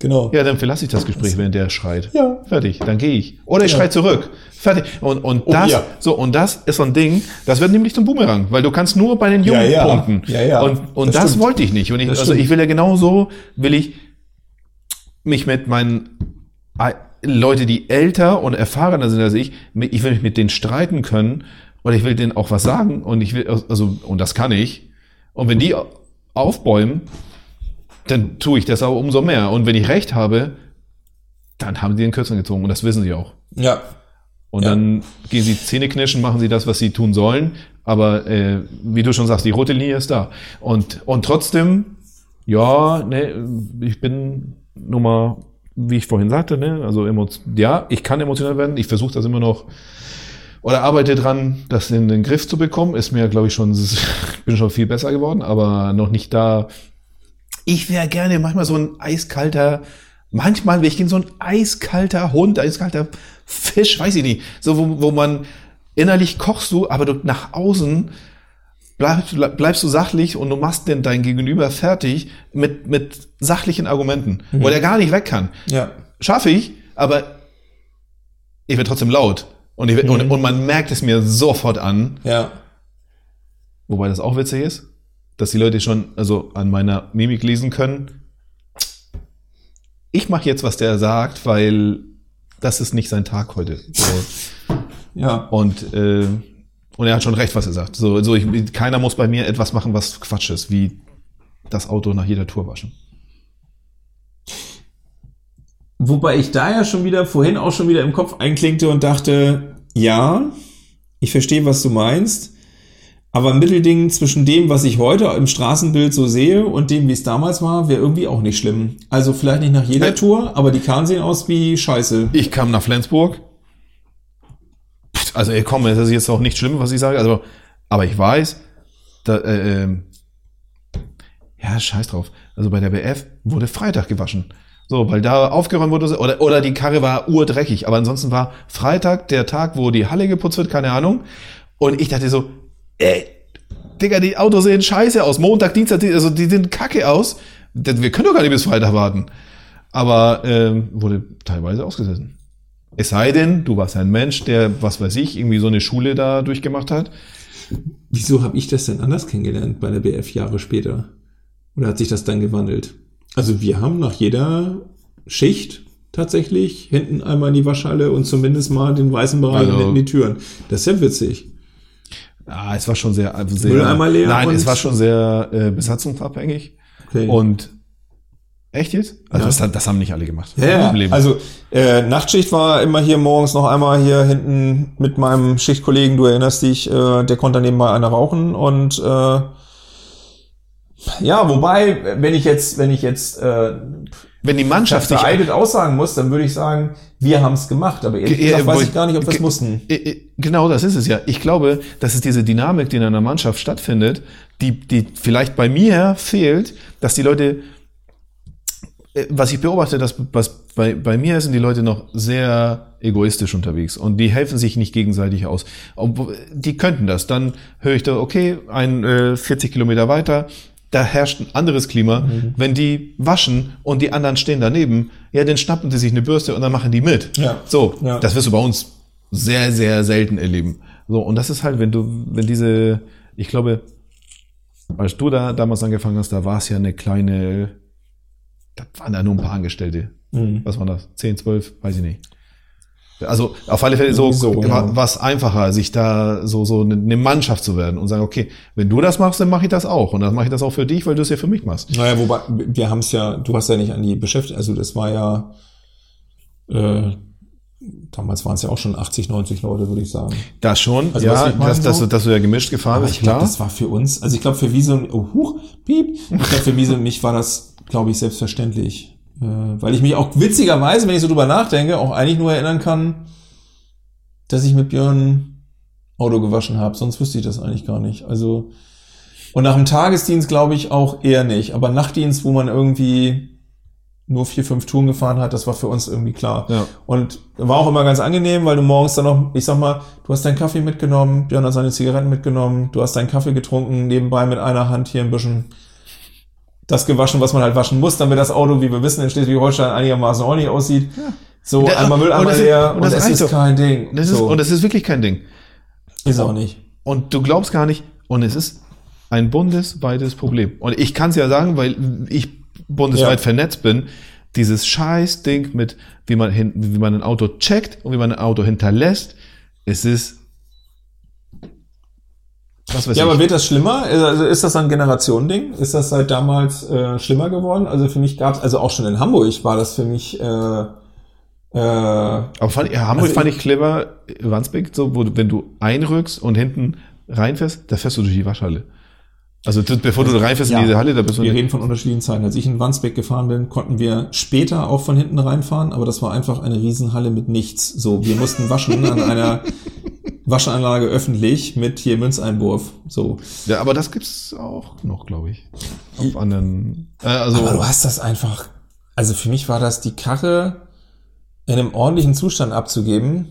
S3: Genau.
S2: Ja, dann verlasse ich das Gespräch, wenn der schreit.
S3: Ja.
S2: Fertig, dann gehe ich. Oder ich
S3: Ja.
S2: schreie zurück. Fertig. Und, und
S3: Oh,
S2: das,
S3: ja.
S2: so, und das ist so ein Ding, das wird nämlich zum Boomerang, weil du kannst nur bei den Jungen
S3: Ja, ja.
S2: punkten.
S3: Ja, ja.
S2: Und, und
S3: Das
S2: das, wollte ich nicht. Und ich,
S3: Das
S2: also
S3: stimmt.
S2: ich will ja genauso, will ich mich mit meinen äh, Leute, die älter und erfahrener sind als ich, ich will mich mit denen streiten können und ich will denen auch was sagen und ich will, also, und das kann ich. Und wenn die aufbäumen, dann tue ich das auch umso mehr. Und wenn ich recht habe, dann haben sie den Kürzeren gezogen und das wissen sie auch.
S3: Ja.
S2: Und
S3: Ja.
S2: dann gehen sie Zähne knirschen, machen sie das, was sie tun sollen. Aber äh, wie du schon sagst, die rote Linie ist da. Und, und trotzdem, ja, ne, ich bin nun mal, wie ich vorhin sagte, ne, also ja, ich kann emotional werden. Ich versuche das immer noch oder arbeite dran, das in den Griff zu bekommen. Ist mir, glaube ich, schon, ich bin schon viel besser geworden, aber noch nicht da. Ich wäre gerne manchmal so ein eiskalter, manchmal wäre ich gerne so ein eiskalter Hund, eiskalter Fisch, weiß ich nicht. So, wo, wo man innerlich kochst du, aber du nach außen bleibst, bleibst du sachlich und du machst denn dein Gegenüber fertig mit, mit sachlichen Argumenten, wo der gar nicht weg kann.
S3: Ja.
S2: Schaffe ich, aber ich werde trotzdem laut. Und, ich werd, und, und man merkt es mir sofort an,
S3: Ja.
S2: wobei das auch witzig ist, dass die Leute schon also an meiner Mimik lesen können. Ich mache jetzt, was der sagt, weil das ist nicht sein Tag heute. So.
S3: Ja.
S2: Und, äh, und er hat schon recht, was er sagt. So, so ich, keiner muss bei mir etwas machen, was Quatsch ist, wie das Auto nach jeder Tour waschen.
S3: Wobei ich da ja schon wieder, vorhin auch schon wieder im Kopf einklingte und dachte, ja, ich verstehe, was du meinst, aber ein Mittelding zwischen dem, was ich heute im Straßenbild so sehe und dem, wie es damals war, wäre irgendwie auch nicht schlimm. Also vielleicht nicht nach jeder. Tour, aber die Kahn sehen aus wie Scheiße.
S2: Ich kam nach Flensburg. Also, ey, komm, das ist jetzt auch nicht schlimm, was ich sage. Also, aber ich weiß, da, äh, ähm, ja, scheiß drauf. Also bei der BF wurde Freitag gewaschen. So, weil da aufgeräumt wurde, oder, oder die Karre war urdreckig. Aber ansonsten war Freitag der Tag, wo die Halle geputzt wird, keine Ahnung. Und ich dachte so, ey, Digga, die Autos sehen scheiße aus. Montag, Dienstag, die- also die sehen kacke aus. Wir können doch gar nicht bis Freitag warten. Aber ähm, wurde teilweise ausgesetzt. Es sei denn, du warst ein Mensch, der, was weiß ich, irgendwie so eine Schule da durchgemacht hat.
S3: Wieso habe ich das denn anders kennengelernt bei der BF Jahre später? Oder hat sich das dann gewandelt? Also wir haben nach jeder Schicht tatsächlich hinten einmal in die Waschhalle und zumindest mal den weißen Bereich
S2: Also-
S3: und hinten die Türen. Das ist ja witzig.
S2: Ah, es war schon sehr, sehr
S3: Mülleimer leer
S2: nein, es war schon sehr äh, besatzungsabhängig.
S3: Okay.
S2: Und echt jetzt? Also
S3: Ja.
S2: das, das haben nicht alle gemacht.
S3: Ja, ja. Also äh, Nachtschicht war immer hier morgens noch einmal hier hinten mit meinem Schichtkollegen, du erinnerst dich, äh, der konnte nebenbei einer rauchen und äh, ja, wobei, wenn ich jetzt, wenn ich jetzt äh,
S2: wenn die Mannschaft sich
S3: vereidet aussagen muss, dann würde ich sagen, wir haben es gemacht, aber ehrlich
S2: Ge-
S3: gesagt
S2: äh,
S3: weiß ich gar nicht, ob wir es mussten.
S2: Äh, äh, Genau, das ist es ja. Ich glaube, dass es diese Dynamik, die in einer Mannschaft stattfindet, die, die vielleicht bei mir fehlt, dass die Leute, was ich beobachte, dass was bei, bei mir sind die Leute noch sehr egoistisch unterwegs und die helfen sich nicht gegenseitig aus. Die könnten das. Dann höre ich da, okay, ein äh, 40 Kilometer weiter, da herrscht ein anderes Klima.
S3: Mhm.
S2: Wenn die waschen und die anderen stehen daneben, ja, dann schnappen die sich eine Bürste und dann machen die mit.
S3: Ja.
S2: So,
S3: Ja.
S2: das wirst du bei uns sehr, sehr selten erleben. So, und das ist halt, wenn du, wenn diese, ich glaube, als du da damals angefangen hast, da war es ja eine kleine, das waren da nur ein paar Angestellte.
S3: Mhm.
S2: Was waren das? 10, 12? Weiß ich nicht. Also auf alle Fälle so,
S3: so, ja.
S2: was einfacher, sich da so so eine Mannschaft zu werden und sagen, okay, wenn du das machst, dann mache ich das auch und dann mache ich das auch für dich, weil du es ja für mich machst.
S3: Naja, wobei, wir haben es ja, du hast ja nicht an die beschäftigt, also das war ja, äh, damals waren es ja auch schon 80, 90 Leute, würde ich sagen.
S2: Das schon,
S3: Also,
S2: ja, dass, dass,
S3: so-
S2: du, dass du ja gemischt gefahren bist,
S3: ich glaube,
S2: klar.
S3: das war für uns, also ich glaube für Wiese und, oh, huch, piep, ich glaube für Wiese und mich war das, glaube ich, selbstverständlich. Äh, weil ich mich auch witzigerweise, wenn ich so drüber nachdenke, auch eigentlich nur erinnern kann, dass ich mit Björn Auto gewaschen habe. Sonst wüsste ich das eigentlich gar nicht. Also, und nach dem Tagesdienst glaube ich auch eher nicht. Aber Nachtdienst, wo man irgendwie nur vier, fünf Touren gefahren hat, das war für uns irgendwie klar.
S2: Ja.
S3: Und war auch immer ganz angenehm, weil du morgens dann noch, ich sag mal, du hast deinen Kaffee mitgenommen, Björn hat seine Zigaretten mitgenommen, du hast deinen Kaffee getrunken, nebenbei mit einer Hand hier ein bisschen. Das gewaschen, was man halt waschen muss, damit das Auto, wie wir wissen, in Schleswig-Holstein einigermaßen ordentlich aussieht. So,
S2: Da-
S3: einmal Müll,
S2: und
S3: einmal
S2: das ist-
S3: leer
S2: und
S3: und,
S2: das
S3: es
S2: reicht
S3: ist
S2: doch.
S3: kein Ding.
S2: Das ist,
S3: so.
S2: Und das ist wirklich kein Ding.
S3: ist auch nicht.
S2: Und du glaubst gar nicht, und es ist ein bundesweites Problem. Und ich kann es ja sagen, weil ich bundesweit
S3: Ja.
S2: vernetzt bin, dieses scheiß Ding mit, wie man, hin, wie man ein Auto checkt und wie man ein Auto hinterlässt, es ist, was weiß
S3: Ja,
S2: ich.
S3: aber wird das schlimmer? Also ist das ein Generationending? Ist das seit damals äh, schlimmer geworden? Also für mich gab es, also auch schon in Hamburg war das für mich, äh, äh,
S2: Aber fand, ja, Hamburg
S3: Also
S2: fand ich clever, Wandsbek, so, wo du, wenn du einrückst und hinten reinfährst, da fährst du durch die Waschhalle. Also bevor du reinfährst
S3: Ja.
S2: in diese Halle, da bist du
S3: wir reden von unterschiedlichen Zeiten. Als ich in Wandsbek gefahren bin, konnten wir später auch von hinten reinfahren, aber das war einfach eine Riesenhalle mit nichts. So, wir mussten waschen an einer Waschanlage öffentlich mit hier Münzeinwurf. So.
S2: Ja, aber das gibt's auch noch, glaube ich. Auf anderen. Äh, also
S3: Aber du hast das einfach, also für mich war das die Karre in einem ordentlichen Zustand abzugeben.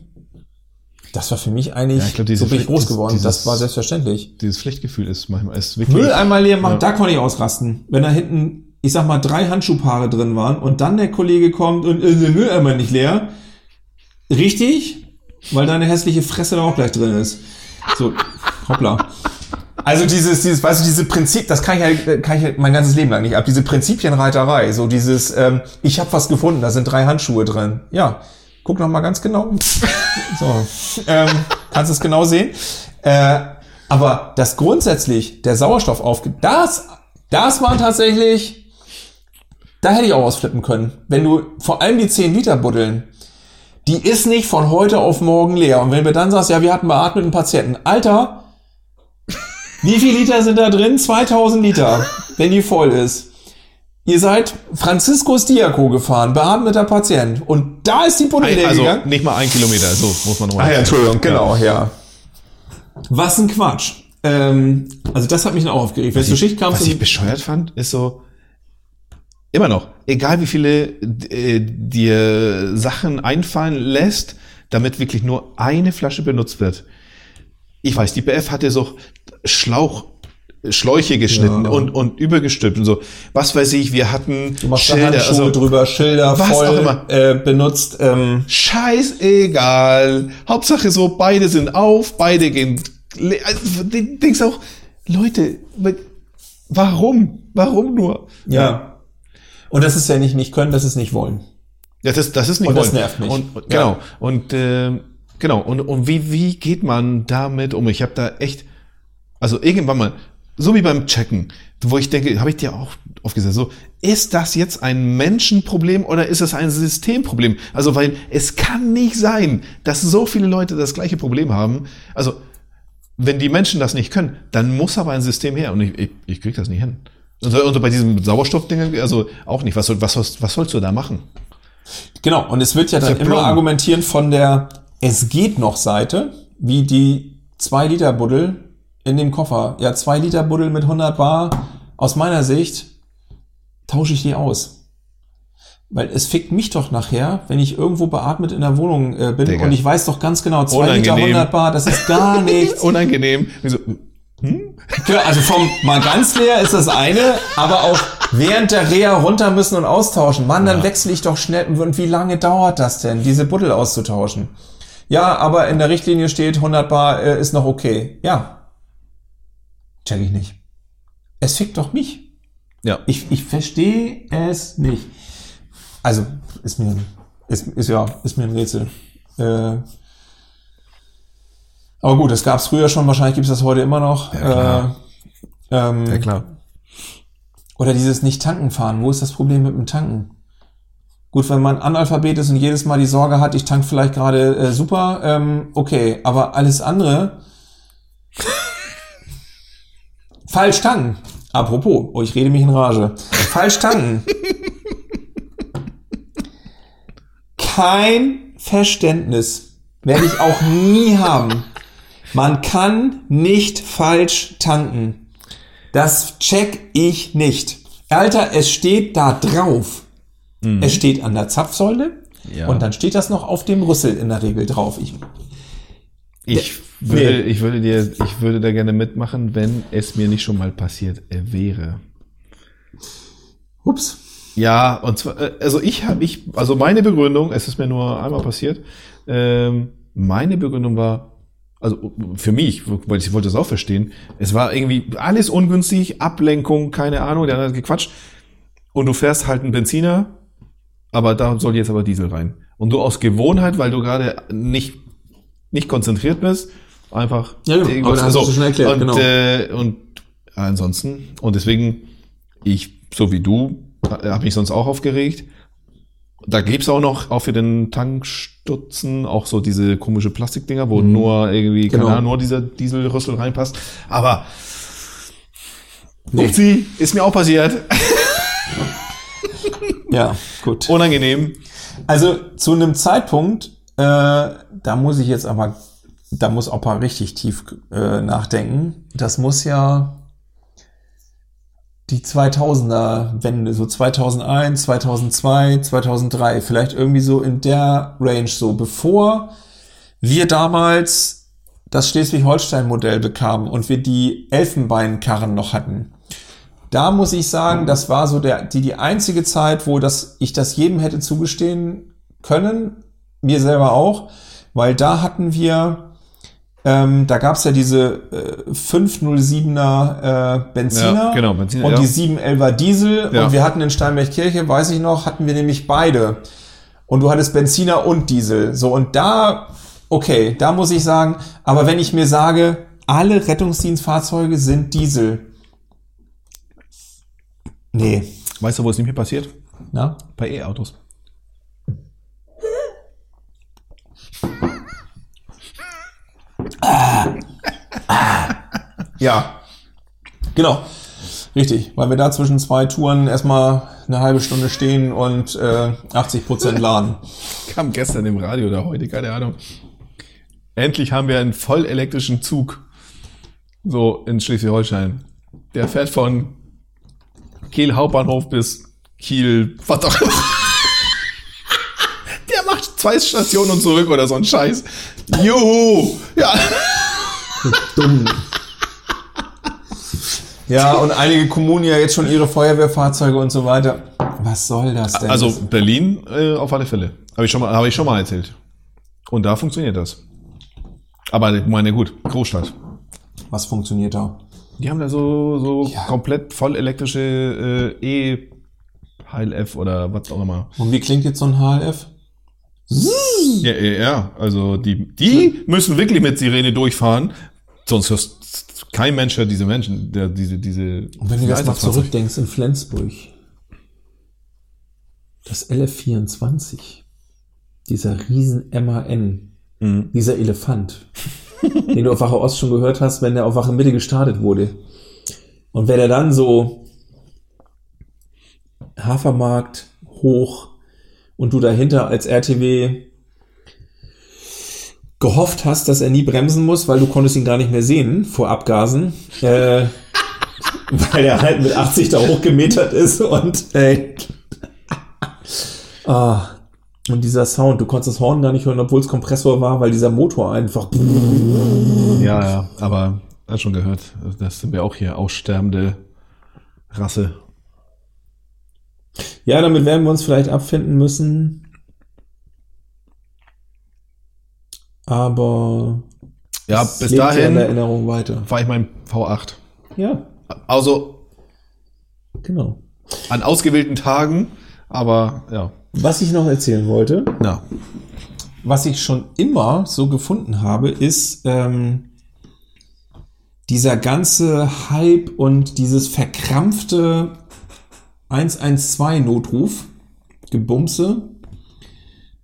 S3: Das war für mich eigentlich,
S2: Ja, ich glaub, diese
S3: so bin ich groß geworden.
S2: dieses-
S3: das war selbstverständlich.
S2: dieses Pflichtgefühl ist manchmal ist wirklich.
S3: Müll einmal leer machen,
S2: Ja.
S3: da konnte ich ausrasten. Wenn da hinten, ich sag mal, drei Handschuhpaare drin waren und dann der Kollege kommt und äh, der Mülleimer nicht leer. Richtig? Weil deine hässliche Fresse da auch gleich drin ist. So, hoppla. Also dieses, dieses, weißt du, diese Prinzip, das kann ich halt, kann ich halt mein ganzes Leben lang nicht ab. Diese Prinzipienreiterei, so dieses, ähm, ich habe was gefunden, da sind drei Handschuhe drin. Ja, guck noch mal ganz genau. So, ähm, kannst es genau sehen. Äh, aber das grundsätzlich, der Sauerstoff aufge, das, das war tatsächlich, da hätte ich auch ausflippen können. Wenn du vor allem die 10 Liter buddeln, die ist nicht von heute auf morgen leer. Und wenn du dann sagst, ja, wir hatten beatmeten Patienten, Alter, wie viel Liter sind da drin? 2000 Liter, wenn die voll ist. Ihr seid Franziskus Diaco gefahren, beatmeter Patient. Und da ist die leer
S2: also
S3: gegangen.
S2: nicht mal ein Kilometer, so muss man nochmal.
S3: Ah ja, Entschuldigung, genau, ja. Was ein Quatsch. Ähm, also das hat mich dann auch aufgeregt. Wenn zur Schicht kamst
S2: Was ich bescheuert fand, ist so, immer noch, egal wie viele äh, dir Sachen einfallen lässt, damit wirklich nur eine Flasche benutzt wird. Ich weiß, die BF hatte so Schlauch, Schläuche geschnitten
S3: Ja.
S2: und, und übergestülpt und so. Was weiß ich, wir hatten
S3: du machst
S2: Schilder,
S3: Handschuhe
S2: also
S3: drüber, Schilder
S2: was
S3: voll
S2: auch immer.
S3: Äh, benutzt. Ähm,
S2: scheißegal. Hauptsache so, beide sind auf, beide gehen. Also, denkst auch, Leute, warum? Warum nur?
S3: ja. Und das ist ja nicht nicht können, das ist nicht wollen.
S2: Ja, das, das ist nicht
S3: Und das
S2: wollen.
S3: nervt mich.
S2: Und, und,
S3: Ja.
S2: genau. Und ähm, genau. Und, und wie, wie geht man damit um? Ich habe da echt, also irgendwann mal, so wie beim Checken, wo ich denke, habe ich dir auch aufgesetzt, so, ist das jetzt ein Menschenproblem oder ist es ein Systemproblem? Also, weil es kann nicht sein, dass so viele Leute das gleiche Problem haben. Also, wenn die Menschen das nicht können, dann muss aber ein System her. Und ich, ich, ich krieg das nicht hin. Und, und bei diesem Sauerstoffding, also auch nicht. Was, soll, was, sollst- was sollst du da machen?
S3: Genau, und es wird ja dann immer argumentieren von der Es geht noch Seite, wie die 2 Liter Buddel in dem Koffer. Ja, 2 Liter Buddel mit 100 Bar, aus meiner Sicht tausche ich die aus. Weil es fickt mich doch nachher, wenn ich irgendwo beatmet in der Wohnung äh, bin
S2: Digga.
S3: und ich weiß doch ganz genau, 2 Liter
S2: Unangenehm.
S3: 100 Bar, das ist gar nichts.
S2: Unangenehm. So,
S3: Klar, also vom mal ganz leer ist das eine, aber auch während der Reha runter müssen und austauschen. Mann, dann wechsle ich doch schnell. Und wie lange dauert das denn, diese Buddel auszutauschen? Ja, aber in der Richtlinie steht 100 Bar äh, ist noch okay. Ja. Check ich nicht. Es fickt doch mich.
S2: ja.
S3: Ich, ich verstehe es nicht. Also, ist mir, ist, ist ja, ist mir ein Rätsel. Äh, aber gut, das gab es früher schon, wahrscheinlich gibt es das heute immer noch.
S2: klar.
S3: Äh, ähm,
S2: Ja, klar.
S3: oder dieses Nicht-Tanken fahren. Wo ist das Problem mit dem Tanken? Gut, wenn man Analphabet ist und jedes Mal die Sorge hat, ich tank vielleicht gerade äh, super, ähm, okay, aber alles andere. Falsch tanken. Apropos, oh, ich rede mich in Rage. Falsch tanken. Kein Verständnis werde ich auch nie haben. Man kann nicht falsch tanken. Das check ich nicht. Alter, es steht da drauf. Es steht an der Zapfsäule
S2: Ja.
S3: und dann steht das noch auf dem Rüssel in der Regel drauf. Ich,
S2: Ich würde, ich würde dir, ich würde da gerne mitmachen, wenn es mir nicht schon mal passiert wäre.
S3: Ups.
S2: Ja, und zwar, äh, also ich habe, ich, also meine Begründung, es ist mir nur einmal passiert, ähm, meine Begründung war, also für mich, weil ich wollte es auch verstehen, es war irgendwie alles ungünstig, Ablenkung, keine Ahnung, der hat gequatscht. Und du fährst halt einen Benziner, aber da soll jetzt aber Diesel rein. Und du aus Gewohnheit, weil du gerade nicht, nicht konzentriert bist, einfach
S3: Ja, genau.
S2: irgendwas-
S3: Aber hast du
S2: so.
S3: es schon erklärt,
S2: und,
S3: genau.
S2: äh, und ansonsten, und deswegen, ich, so wie du, habe mich sonst auch aufgeregt. Da gibt's auch noch, auch für den Tankstutzen, auch so diese komische Plastikdinger, wo nur irgendwie, keine
S3: Genau.
S2: Ahnung, nur dieser Dieselrüssel reinpasst. Aber
S3: Nee.
S2: Upsi, ist mir auch passiert.
S3: Ja, gut.
S2: Unangenehm.
S3: Also zu einem Zeitpunkt, äh, da muss ich jetzt aber, da muss Opa richtig tief äh, nachdenken. Das muss ja die 2000er Wende, so 2001, 2002, 2003, vielleicht irgendwie so in der Range, so bevor wir damals das Schleswig-Holstein-Modell bekamen und wir die Elfenbeinkarren noch hatten. Da muss ich sagen, das war so der, die, die einzige Zeit, wo das, ich das jedem hätte zugestehen können, mir selber auch, weil da hatten wir, ähm, da gab's ja diese äh, 507er äh, Benziner
S2: Ja, genau, Benziner,
S3: und
S2: ja.
S3: die 711er Diesel
S2: Ja.
S3: und wir hatten in Steinbergkirche, weiß ich noch, hatten wir nämlich beide. Und du hattest Benziner und Diesel. So, und da, okay, da muss ich sagen, aber wenn ich mir sage, alle Rettungsdienstfahrzeuge sind Diesel. Nee.
S2: Weißt du, wo es nicht mehr passiert?
S3: Na?
S2: Bei E-Autos.
S3: Ja. Genau. Richtig, weil wir da zwischen zwei Touren erstmal eine halbe Stunde stehen und äh, 80 Prozent laden.
S2: Kam gestern im Radio oder heute, keine Ahnung. Endlich haben wir einen vollelektrischen Zug. So in Schleswig-Holstein. Der fährt von Kiel Hauptbahnhof bis Kiel, was auch immer. Der macht zwei Stationen und zurück oder so ein Scheiß. Juhu! Ja.
S3: Dumm. Ja, und einige Kommunen ja jetzt schon ihre Feuerwehrfahrzeuge und so weiter. Was soll das denn?
S2: Also Berlin äh, auf alle Fälle. Habe ich schon mal, habe ich schon mal erzählt. Und da funktioniert das. Aber ich meine gut, Großstadt.
S3: was funktioniert da?
S2: Die haben da so, so
S3: Ja.
S2: komplett voll elektrische äh, E HLF oder was auch immer.
S3: Und wie klingt jetzt so ein HLF?
S2: Ja, ja, ja. Also die, die müssen wirklich mit Sirene durchfahren. Sonst hörst kein Mensch hört diese Menschen, der diese, diese.
S3: Und wenn du jetzt mal zurückdenkst in Flensburg, das LF24, dieser riesen MAN,
S2: Mhm.
S3: dieser Elefant, den du auf Wache Ost schon gehört hast, wenn der auf Wache Mitte gestartet wurde. Und wenn er dann so Hafermarkt hoch und du dahinter als RTW gehofft hast, dass er nie bremsen muss, weil du konntest ihn gar nicht mehr sehen vor Abgasen, äh, weil er halt mit 80 da hochgemetert ist und äh, ah, und dieser Sound, du konntest das Horn gar nicht hören, obwohl es Kompressor war, weil dieser Motor einfach
S2: Ja, ja, aber hast schon gehört. Das sind wir auch hier aussterbende Rasse.
S3: Ja, damit werden wir uns vielleicht abfinden müssen. Aber
S2: Ja, bis
S3: lebt ja
S2: dahin
S3: Erinnerung weiter.
S2: fahre ich mein V8.
S3: Ja,
S2: Also
S3: genau.
S2: an ausgewählten Tagen, aber ja.
S3: Was ich noch erzählen wollte,
S2: Na,
S3: was ich schon immer so gefunden habe, ist ähm, dieser ganze Hype und dieses verkrampfte 112-Notruf, Gebumse,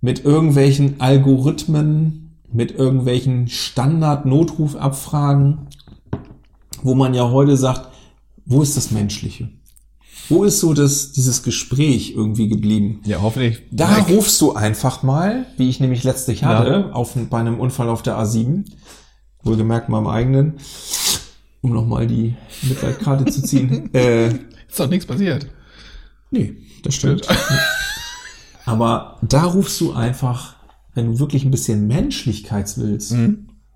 S3: mit irgendwelchen Algorithmen, mit irgendwelchen Standard-Notrufabfragen, wo man ja heute sagt, wo ist das Menschliche? Wo ist so das, dieses Gespräch irgendwie geblieben?
S2: ja, hoffentlich.
S3: Da
S2: weg.
S3: rufst du einfach mal, wie ich nämlich letztlich hatte, auf, bei einem Unfall auf der A7, wohlgemerkt meinem eigenen, um nochmal die Mitleidkarte zu ziehen. Äh,
S2: Ist doch nichts passiert.
S3: nee, das stimmt. Aber da rufst du einfach, wenn du wirklich ein bisschen Menschlichkeits willst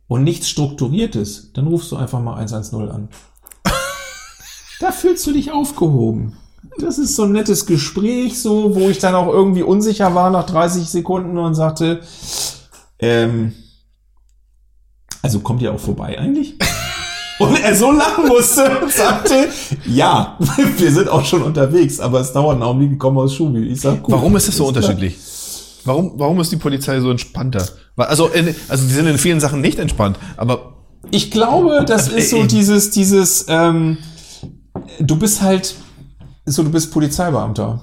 S3: und nichts Strukturiertes, dann rufst du einfach mal 110 an. da fühlst du dich aufgehoben. das ist so ein nettes Gespräch, so, wo ich dann auch irgendwie unsicher war nach 30 Sekunden und sagte, ähm, also kommt ihr auch vorbei eigentlich? Und er so lachen musste und sagte, ja, wir sind auch schon unterwegs, aber es dauert einen Augenblick, ich komme aus Schubi. Ich sag, gut,
S2: Warum ist das so
S3: klar.
S2: unterschiedlich? Warum, warum ist die Polizei so entspannter? Also, in, also die sind in vielen Sachen nicht entspannt, aber
S3: Ich glaube, das
S2: Also,
S3: ist so
S2: äh,
S3: dieses, dieses, ähm, du bist halt, so du bist Polizeibeamter.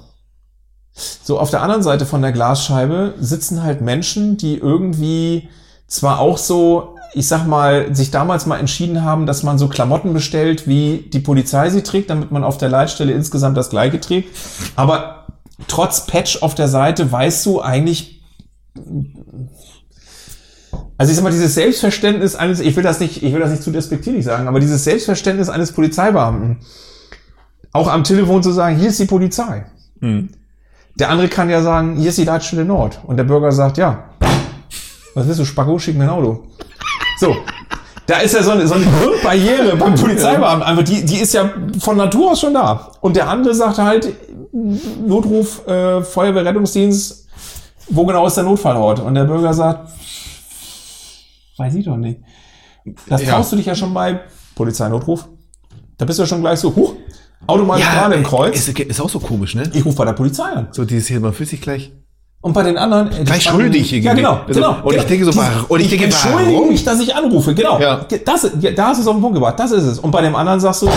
S3: So auf der anderen Seite von der Glasscheibe sitzen halt Menschen, die irgendwie zwar auch so, ich sag mal, sich damals mal entschieden haben, dass man so Klamotten bestellt, wie die Polizei sie trägt, damit man auf der Leitstelle insgesamt das gleiche trägt. Aber trotz Patch auf der Seite weißt du eigentlich, also ich sag mal, dieses Selbstverständnis eines, ich will das nicht, ich will das nicht zu despektierlich sagen, aber dieses Selbstverständnis eines Polizeibeamten, auch am Telefon zu sagen, hier ist die Polizei. Der andere kann ja sagen, hier ist die Leitstelle Nord. Und der Bürger sagt, ja. Was willst du, Spacko, schick mir ein Auto. So. Da ist ja so eine, so eine Grundbarriere beim Polizeibeamten. Einfach, die, die ist ja von Natur aus schon da. Und der andere sagt halt, Notruf, äh, Feuerwehr, Rettungsdienst, wo genau ist der Notfallort? Und der Bürger sagt, weiß ich doch nicht. Das
S2: Ja.
S3: traust du dich ja schon bei Polizeinotruf. Da bist du ja schon gleich so, huch, Automagistrale im Kreuz.
S2: Ist, ist auch so komisch, ne?
S3: ich rufe bei der Polizei an.
S2: So dieses hier, man fühlt sich gleich.
S3: Und bei den anderen. äh,
S2: Gleich schuldig irgendwie.
S3: Ja, genau. Genau
S2: und ich denke so,
S3: Die-
S2: und ich denke,
S3: entschuldige
S2: warum?
S3: mich, dass ich anrufe. Genau.
S2: Ja.
S3: Das, ja, da hast du es auf den Punkt gebracht. Das ist es. Und bei dem anderen sagst du,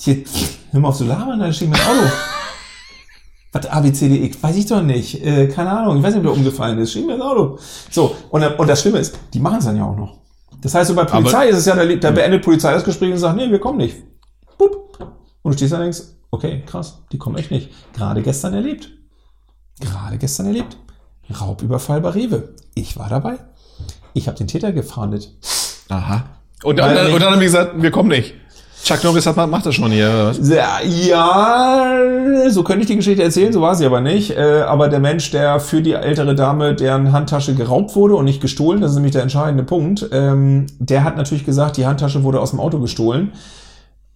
S3: hier, hör mal auf zu labern, dann schick mir ein Auto. Was, ABCDX? Weiß ich doch nicht. Äh, keine Ahnung. Ich weiß nicht, ob der umgefallen ist. Schick mir ein Auto. So. Und, und das Schlimme ist, die machen es dann ja auch noch. Das heißt, so bei Polizei
S2: Aber-
S3: ist es ja, da, da beendet Polizei das Gespräch und sagt, nee, wir kommen nicht. Bup. Und du stehst da und denkst, okay, krass, die kommen echt nicht. Gerade gestern erlebt. Gerade gestern erlebt. Raubüberfall bei Rewe. Ich war dabei. Ich habe den Täter gefahndet.
S2: Aha. Und,
S3: Weil
S2: dann, und dann haben die gesagt, wir kommen nicht. Chuck Norris hat, macht das schon hier.
S3: Ja, ja, so könnte ich die Geschichte erzählen, so war sie aber nicht. Äh, aber der Mensch, der für die ältere Dame, deren Handtasche geraubt wurde und nicht gestohlen, das ist nämlich der entscheidende Punkt, ähm, der hat natürlich gesagt, die Handtasche wurde aus dem Auto gestohlen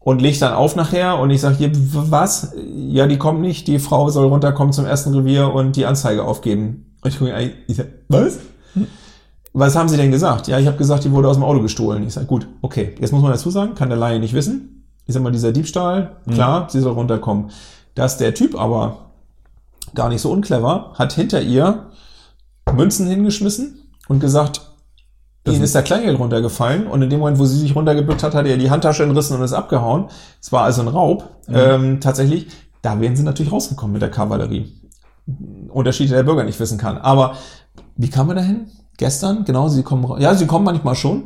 S3: und legt dann auf nachher und ich sage, hier, was? Ja, die kommt nicht, die Frau soll runterkommen zum ersten Revier und die Anzeige aufgeben. Und ich gucke, ich sag, was? Was haben Sie denn gesagt? Ja, ich habe gesagt, die wurde aus dem Auto gestohlen. Ich sage, gut, okay. Jetzt muss man dazu sagen, kann der Laie nicht wissen. Ich sag mal, dieser Diebstahl, klar, sie soll runterkommen. Dass der Typ aber gar nicht so unclever, hat hinter ihr Münzen hingeschmissen und gesagt, ihnen ist der Kleingeld runtergefallen und in dem Moment, wo sie sich runtergebückt hat, hat er die Handtasche entrissen und ist abgehauen. Es war also ein Raub. Ähm, tatsächlich, da wären sie natürlich rausgekommen mit der Kavallerie. Unterschied, der der Bürger nicht wissen kann. Aber wie kam er dahin? Gestern? Genau, sie kommen Ja, sie kommen manchmal schon.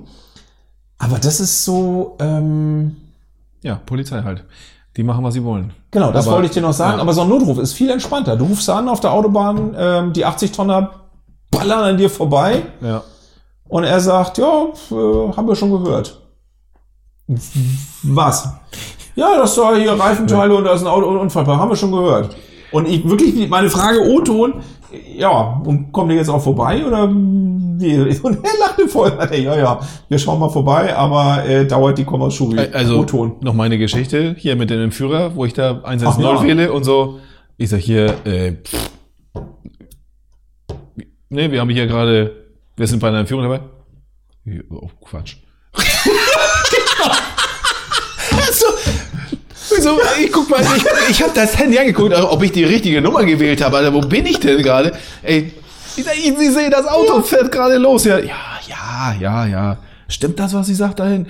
S3: Aber das ist so, ähm,
S2: Ja, Polizei halt. Die machen, was sie wollen.
S3: genau, das
S2: Aber-
S3: wollte ich dir noch sagen.
S2: ja.
S3: Aber so ein Notruf ist viel entspannter. Du rufst an auf der Autobahn, ähm, die 80 Tonner ballern an dir vorbei
S2: Ja.
S3: Und er sagt, ja, äh, haben wir schon gehört. Was? Ja, das war hier Reifenteile und da ist ein Auto Unfall. Haben wir schon gehört. Und ich wirklich meine Frage O-Ton, ja, und kommt ihr jetzt auch vorbei oder wie? Und er lachte voll. Ja, ja, wir schauen mal vorbei, aber äh, dauert die Komma-Schubi.
S2: Also
S3: O-Ton.
S2: noch meine Geschichte hier mit dem Entführer, wo ich da 110
S3: Ach ja.
S2: wähle und so. Ich sag hier, äh, pff, nee, wir haben hier gerade, wir sind bei einer Entführung dabei. Oh, Quatsch. so, so, ich guck mal, ich, ich habe das Handy angeguckt, ob ich die richtige Nummer gewählt habe. Alter, wo bin ich denn gerade? Ey, ich, ich, Sie sehen, das Auto fährt gerade los. Ja, ja, ja, ja, ja. Stimmt das, was sie sagt dahin?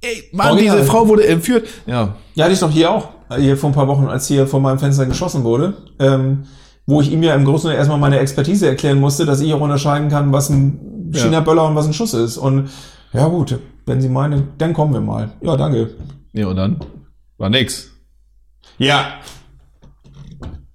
S2: Ey, Mann,
S3: Original.
S2: diese Frau wurde entführt. Ja,
S3: Ja, hatte ich doch hier auch. Hier vor ein paar Wochen, als hier vor meinem Fenster geschossen wurde. Ähm, wo ich ihm ja im Großen und erstmal meine Expertise erklären musste, dass ich auch unterscheiden kann, was ein
S2: Ja.
S3: China-Böller und was ein Schuss ist. Und ja gut, wenn Sie meinen, dann kommen wir mal. Ja, danke.
S2: ja und dann war nix.
S3: Ja.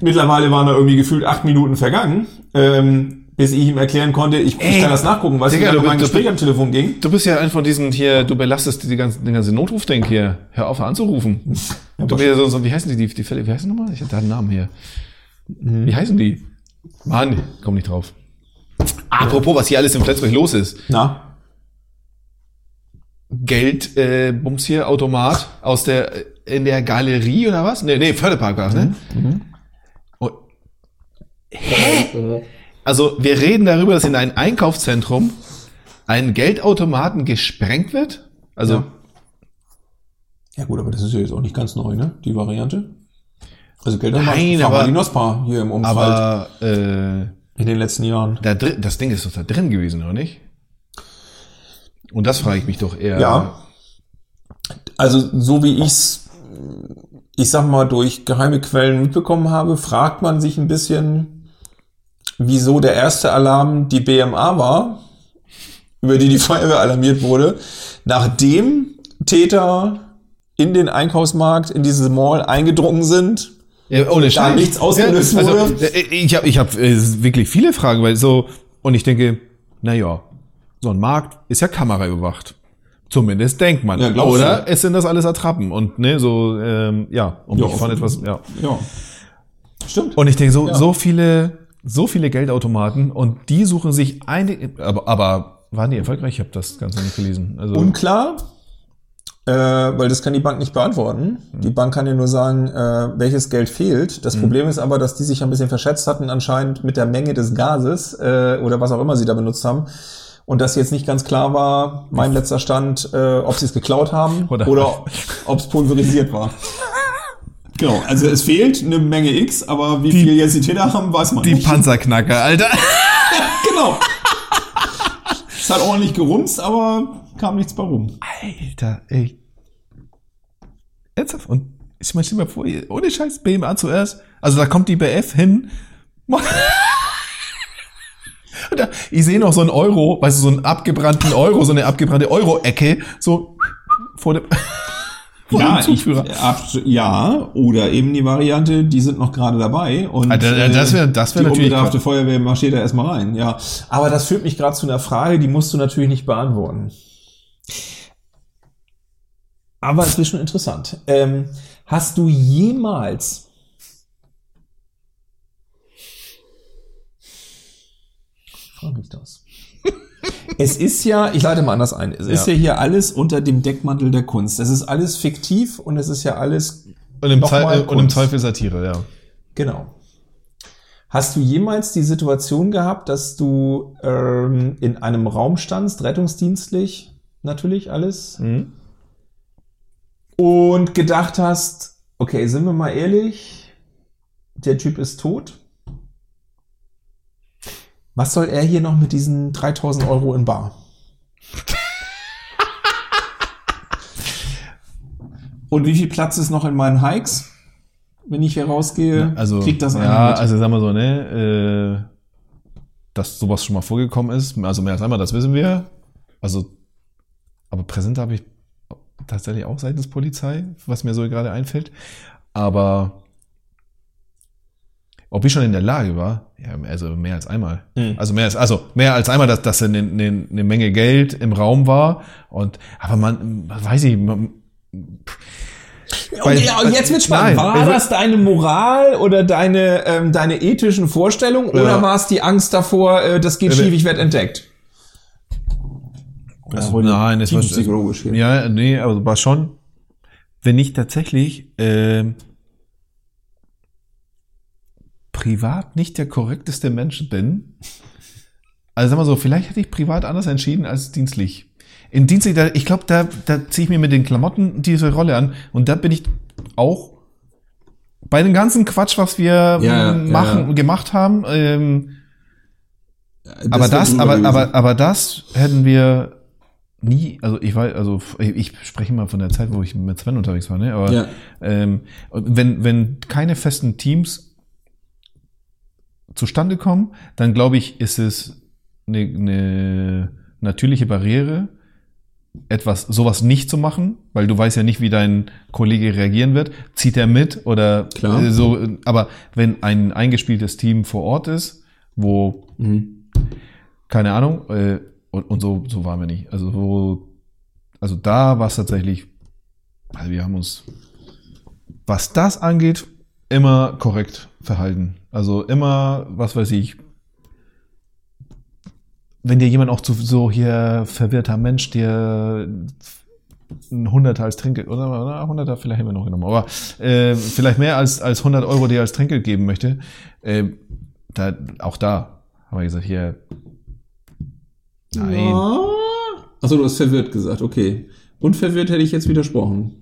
S3: Mittlerweile waren da irgendwie gefühlt acht Minuten vergangen, ähm, bis ich ihm erklären konnte, ich, ich
S2: Ey,
S3: kann das nachgucken, wie
S2: du
S3: lange mein
S2: bist-
S3: Gespräch am Telefon ging.
S2: Du bist ja ein von diesen hier, du belastest die ganzen, den ganzen Notrufdenk hier. Hör auf anzurufen. du bist ja so, so, wie heißen die, die, die Fälle, wie heißen die nochmal? Ich hatte einen Namen hier. Wie heißen die? Mann, komm nicht drauf. Apropos, was hier alles in Flensburg los ist.
S3: Na,
S2: Geld, äh, Bums hier, Automat aus der, in der Galerie oder was? Nee, nee, Förderpark war es, ne? Und, hä? Also, wir reden darüber, dass in einem Einkaufszentrum ein Geldautomaten gesprengt wird? Also,
S3: Ja. Ja gut, aber das ist ja jetzt auch nicht ganz neu, ne? Die Variante. Also Geldautomat
S2: Nein, aber-
S3: die Nospa hier im Umfeld
S2: aber, äh,
S3: in den letzten Jahren.
S2: da drin, das Ding ist doch da drin gewesen, oder nicht? Und das frage ich mich doch eher.
S3: Ja. Also so wie ich's, ich sag mal, durch geheime Quellen mitbekommen habe, fragt man sich ein bisschen, wieso der erste Alarm die BMA war, über die die Feuerwehr alarmiert wurde, nachdem Täter in den Einkaufsmarkt, in diese Mall eingedrungen sind.
S2: Ja, ohne Scheiß.
S3: nichts ausgelöst
S2: also,
S3: wurde?
S2: äh, Ich habe ich hab, äh, wirklich viele Fragen, weil so, und ich denke, na ja, so ein Markt ist ja kameraüberwacht. Zumindest denkt man.
S3: Ja,
S2: Oder
S3: du.
S2: es sind das alles Attrappen und ne, so, ähm, ja, um
S3: Ja,
S2: mich von etwas, ja.
S3: Ja. Stimmt.
S2: Und ich denke, so,
S3: Ja.
S2: so viele, so viele Geldautomaten und die suchen sich eine, aber, aber waren die erfolgreich? Ich habe das Ganze nicht gelesen. Also,
S3: Unklar, äh, weil das kann die Bank nicht beantworten. Die Bank kann ja nur sagen, äh, welches Geld fehlt. Das Problem ist aber, dass die sich ein bisschen verschätzt hatten anscheinend mit der Menge des Gases äh, oder was auch immer sie da benutzt haben. Und dass jetzt nicht ganz klar war, mein letzter Stand, äh, ob sie es geklaut haben
S2: Oder-
S3: oder, ob es pulverisiert war. Genau, also es fehlt eine Menge X, aber wie viel jetzt die Täter haben, weiß man
S2: die
S3: nicht.
S2: Panzerknacker, Alter.
S3: genau. Es hat ordentlich gerumst, aber kam nichts bei rum.
S2: Alter, ey. Ernsthaft? Und ich meine, stell mal vor, ohne Scheiß, BMA zuerst. Also da kommt die BF hin. Da, ich sehe noch so einen Euro, weißt du, so einen abgebrannten Euro, so eine abgebrannte Euro-Ecke, so vor dem, vor
S3: Ja,
S2: dem
S3: ich,
S2: Zugführer.
S3: abs- ja, oder eben die Variante, die sind noch gerade dabei und äh,
S2: das wär- das wär
S3: die
S2: natürlich
S3: unbedarfte Feuerwehr marschiert da erstmal rein. Ja, aber das führt mich gerade zu einer Frage, die musst du natürlich nicht beantworten. Aber es ist schon interessant. Ähm, hast du jemals Frag mich das. Es ist ja, ich leite mal anders ein. Es ist
S2: Ja.
S3: ja hier alles unter dem Deckmantel der Kunst. Es ist alles fiktiv und es ist ja alles
S2: Und im, äh, und im. Zweifel Satire, ja.
S3: Genau. Hast du jemals die Situation gehabt, dass du ähm, in einem Raum standst, rettungsdienstlich, natürlich alles,
S2: Mhm.
S3: Und gedacht hast, okay, sind wir mal ehrlich, der Typ ist tot. Was soll er hier noch mit diesen 3000 Euro in Bar? Und wie viel Platz ist noch in meinen Hikes? Wenn ich hier rausgehe,
S2: Also,
S3: kriegt das einer
S2: ja,
S3: mit.
S2: also sagen wir so, ne, äh, dass sowas schon mal vorgekommen ist, also mehr als einmal, das wissen wir. Also, aber präsent habe ich tatsächlich auch seitens Polizei, was mir so gerade einfällt. Aber ob ich schon in der Lage war, ja, also mehr als einmal.
S3: Mhm.
S2: Also mehr als, also mehr als einmal, dass, dass eine, eine, eine Menge Geld im Raum war. Und aber man, weiß ich, man,
S3: Okay, und jetzt wird spannend.
S2: Nein,
S3: war das deine Moral oder deine, ähm, deine ethischen Vorstellungen oder
S2: Ja.
S3: war es die Angst davor, äh, das geht
S2: Ja,
S3: schief, ich werde entdeckt?
S2: Also, nein, es war
S3: tiefenpsychologisch hier.
S2: Ja, nee, aber war schon, wenn ich tatsächlich ähm, privat nicht der korrekteste Mensch bin. Also sag mal so, vielleicht hätte ich privat anders entschieden als dienstlich. In dienstlich, da, ich glaube, da, da ziehe ich mir mit den Klamotten diese Rolle an und da bin ich auch bei dem ganzen Quatsch, was wir
S3: Ja, ja,
S2: machen,
S3: ja.
S2: gemacht haben. Ähm,
S3: Das
S2: aber das, aber, aber, aber das hätten wir nie, also ich weiß, also ich spreche mal von der Zeit, wo ich mit Sven unterwegs war, ne? Aber
S3: Ja.
S2: ähm, wenn, wenn keine festen Teams zustande kommen, dann glaube ich, ist es eine, eine natürliche Barriere, etwas, sowas nicht zu machen, weil du weißt ja nicht, wie dein Kollege reagieren wird. Zieht er mit oder
S3: Klar.
S2: äh, so, aber wenn ein eingespieltes Team vor Ort ist, wo
S3: Mhm.
S2: keine Ahnung, äh, und, und so, so waren wir nicht. Also, wo, also da war es tatsächlich, also wir haben uns, was das angeht, immer korrekt verhalten. Also immer, was weiß ich, wenn dir jemand auch zu so hier verwirrter Mensch dir ein Hunderter als Trinkgeld, oder, 100er vielleicht haben wir noch genommen, aber äh, vielleicht mehr als, als 100 Euro, die er als Trinkgeld geben möchte, äh, da, auch da haben wir gesagt, hier, nein,
S3: Achso, du hast verwirrt gesagt, okay. Und verwirrt hätte ich jetzt widersprochen.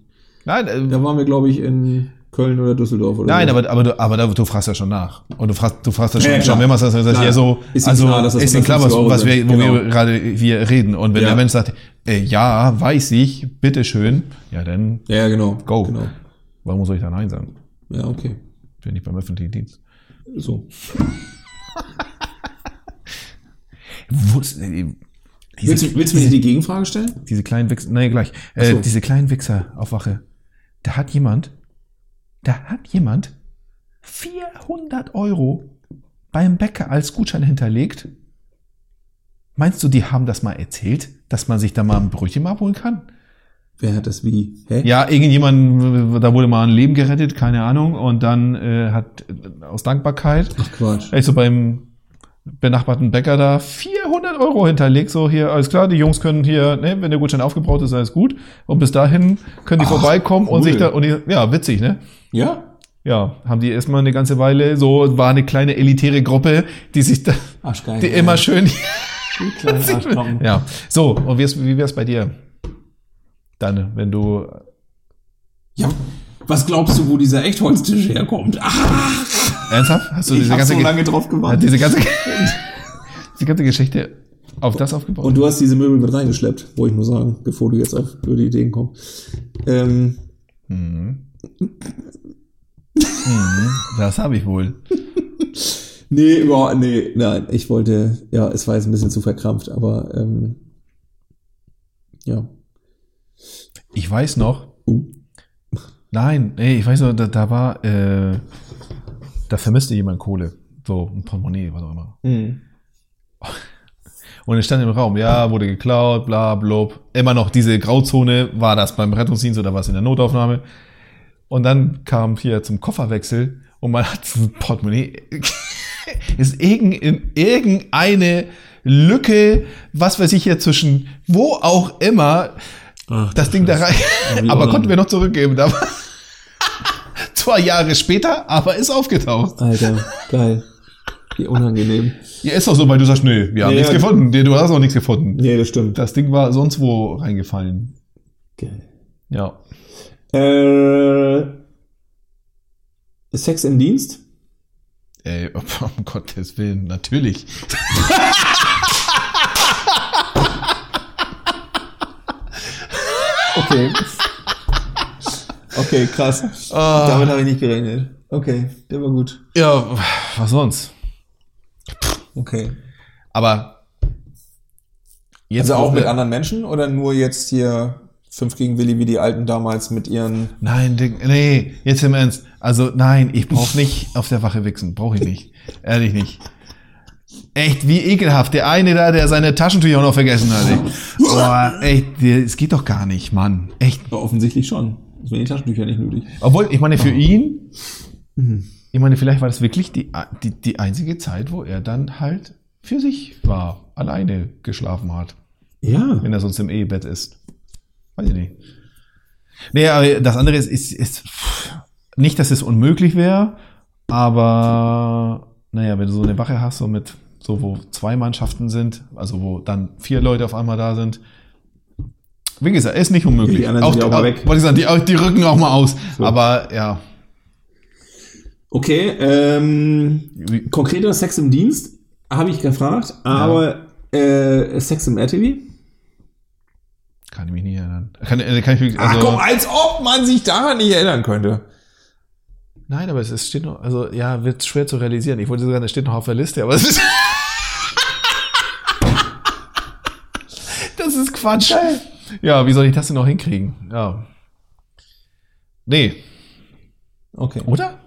S2: nein, äh,
S3: Da waren wir, glaube ich, in Köln oder Düsseldorf oder
S2: Nein, aber, aber, du, aber da, du fragst ja schon nach. Und du fragst, du fragst ja schon,
S3: Ja, ja,
S2: schon mehrmals, dass
S3: Klar.
S2: ja so,
S3: Ist
S2: also,
S3: klar, dass das
S2: ist klar, was,
S3: 150 Euro
S2: was wir, wo
S3: Genau.
S2: wir gerade wir reden. Und wenn
S3: Ja.
S2: der Mensch sagt, äh, ja, weiß ich, bitteschön, ja, dann,
S3: Ja, genau.
S2: Go.
S3: Genau.
S2: warum soll ich da Nein sagen?
S3: Ja, okay.
S2: Bin ich beim öffentlichen Dienst.
S3: So.
S2: Wo ist, äh, diese,
S3: Willst, du- willst du mir die Gegenfrage stellen?
S2: diese kleinen Wichser, nee, gleich,
S3: Ach
S2: äh,
S3: so.
S2: diese kleinen Wichser auf Wache, da hat jemand, da hat jemand 400 Euro beim Bäcker als Gutschein hinterlegt. Meinst du, die haben das mal erzählt, dass man sich da mal ein Brötchen mal abholen kann?
S3: Wer hat das wie? Hä?
S2: Ja, irgendjemand, da wurde mal ein Leben gerettet, keine Ahnung, und dann äh, hat äh, aus Dankbarkeit
S3: Ach Quatsch.
S2: echt so beim benachbarten Bäcker da 400 Euro hinterlegt, so hier, alles klar, die Jungs können hier, ne, wenn der Gutschein aufgebraucht ist, alles gut. Und bis dahin können die
S3: Ach,
S2: vorbeikommen und
S3: cool.
S2: sich da, und die, ja, witzig, ne?
S3: Ja?
S2: Ja, haben die erstmal eine ganze Weile, so war eine kleine elitäre Gruppe, die sich da,
S3: Arschgeil.
S2: die immer schön, ja. So, und wie ist, wie wär's bei dir? Dann, wenn du,
S3: Ja. Was glaubst du, wo dieser Echtholztisch herkommt? Ach,
S2: ernsthaft? Hast du
S3: ich
S2: diese ganze,
S3: so
S2: Ge-
S3: lange drauf
S2: hat
S3: gewartet.
S2: diese ganze, diese ganze Geschichte auf das aufgebaut?
S3: Und du hast diese Möbel mit reingeschleppt, wollte ich nur sagen, bevor du jetzt auf blöde Ideen kommst. Ähm,
S2: Mhm. Mhm, das habe ich wohl.
S3: nee, überhaupt, nee, nein, ich wollte, ja, es war jetzt ein bisschen zu verkrampft, aber ähm, ja.
S2: Ich weiß noch,
S3: Uh.
S2: nein, nee, ich weiß noch, da, da war, äh, da vermisste jemand Kohle. So, ein Portemonnaie, was auch immer. Und es stand im Raum, ja, wurde geklaut, bla, blub. Immer noch diese Grauzone, war das beim Rettungsdienst oder was in der Notaufnahme. Und dann kam hier zum Kofferwechsel und man hat ein Portemonnaie, ist irgend, in irgendeine Lücke, was weiß ich hier zwischen, wo auch immer,
S3: Ach,
S2: das Ding da rein. aber konnten wir noch zurückgeben. Da zwei Jahre später, aber ist aufgetaucht.
S3: Alter, geil. Wie unangenehm.
S2: Ja, ist doch so, weil du sagst, nö, wir haben
S3: Ja,
S2: nichts
S3: ja.
S2: gefunden. Du hast auch nichts gefunden.
S3: Nee, das stimmt.
S2: Das Ding war sonst wo reingefallen.
S3: Geil.
S2: Ja.
S3: Äh, Sex im Dienst?
S2: Ey, um Gottes Willen, natürlich.
S3: Okay. Okay, krass.
S2: Ah.
S3: Damit habe ich nicht gerechnet. Okay, der war gut.
S2: Ja, was sonst?
S3: Okay.
S2: Aber jetzt
S3: Also auch mit anderen Menschen oder nur jetzt hier fünf gegen Willi wie die Alten damals mit ihren.
S2: Nein, nee, jetzt im Ernst. Also nein, ich brauche nicht auf der Wache wichsen. Brauche ich nicht. Ehrlich nicht. Echt, wie ekelhaft. Der eine da, der seine Taschentücher auch noch vergessen hat. Boah, echt, es geht doch gar nicht, Mann. Echt.
S3: Ja, offensichtlich schon. Das wären die Taschentücher nicht nötig.
S2: Obwohl, ich meine, für ihn,
S3: Mhm.
S2: ich meine, vielleicht war das wirklich die, die, die einzige Zeit, wo er dann halt für sich war, alleine geschlafen hat,
S3: Ja.
S2: wenn er sonst im Ehebett ist. Weiß ich nicht. Nee, aber das andere ist, ist, ist nicht, dass es unmöglich wäre, aber naja, wenn du so eine Wache hast, so mit, so wo zwei Mannschaften sind, also wo dann vier Leute auf einmal da sind, wie gesagt, ist nicht unmöglich.
S3: Die anderen sind ja auch mal weg.
S2: Wollte ich sagen, die, die rücken auch mal aus. Aber ja,
S3: Okay, ähm,
S2: wie,
S3: konkreter Sex im Dienst habe ich gefragt, aber äh, Sex im RTW?
S2: kann ich mich nicht erinnern. Kann, äh, kann ich mich, also,
S3: Ach komm, als ob man sich daran nicht erinnern könnte.
S2: Nein, aber es, steht noch, also ja, wird schwer zu realisieren. Ich wollte sagen, es steht noch auf der Liste, aber es ist. das ist Quatsch. Ja, wie soll ich das denn noch hinkriegen? Ja. Nee,
S3: Okay.
S2: oder?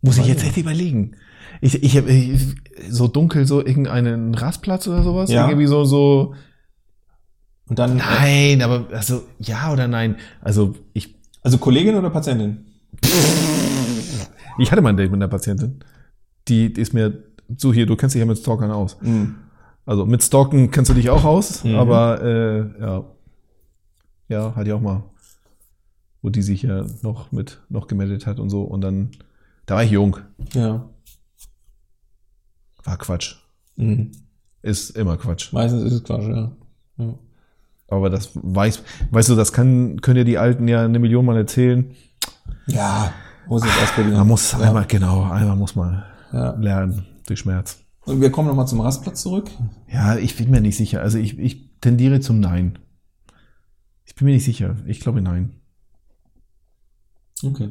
S2: Muss ich jetzt echt überlegen. Ich, ich habe so dunkel, so irgendeinen Rastplatz oder sowas.
S3: Ja.
S2: Irgendwie so, so.
S3: Und dann,
S2: Nein, aber also ja oder nein. Also ich,
S3: also Kollegin oder Patientin?
S2: ich hatte mal ein Date mit einer Patientin. Die, die ist mir so hier, du kennst dich ja mit Stalkern aus.
S3: Mhm.
S2: Also mit Stalken kennst du dich auch aus,
S3: Mhm.
S2: aber äh, ja, Ja, hatte ich auch mal. Wo die sich ja noch mit, noch gemeldet hat und so. Und dann, da war ich jung.
S3: Ja.
S2: War Quatsch.
S3: Mhm.
S2: Ist immer Quatsch.
S3: Meistens ist es Quatsch, ja. ja.
S2: Aber das weiß, weißt du, das kann, können ja die Alten ja eine Million Mal erzählen.
S3: Ja, muss ich ausprobieren.
S2: Man muss
S3: ja.
S2: einmal, genau, einmal muss man
S3: Ja.
S2: lernen durch Schmerz.
S3: Und wir kommen nochmal zum Rastplatz zurück.
S2: Ja, ich bin mir nicht sicher. Also ich, ich tendiere zum Nein. Ich bin mir nicht sicher. Ich glaube Nein.
S3: Okay.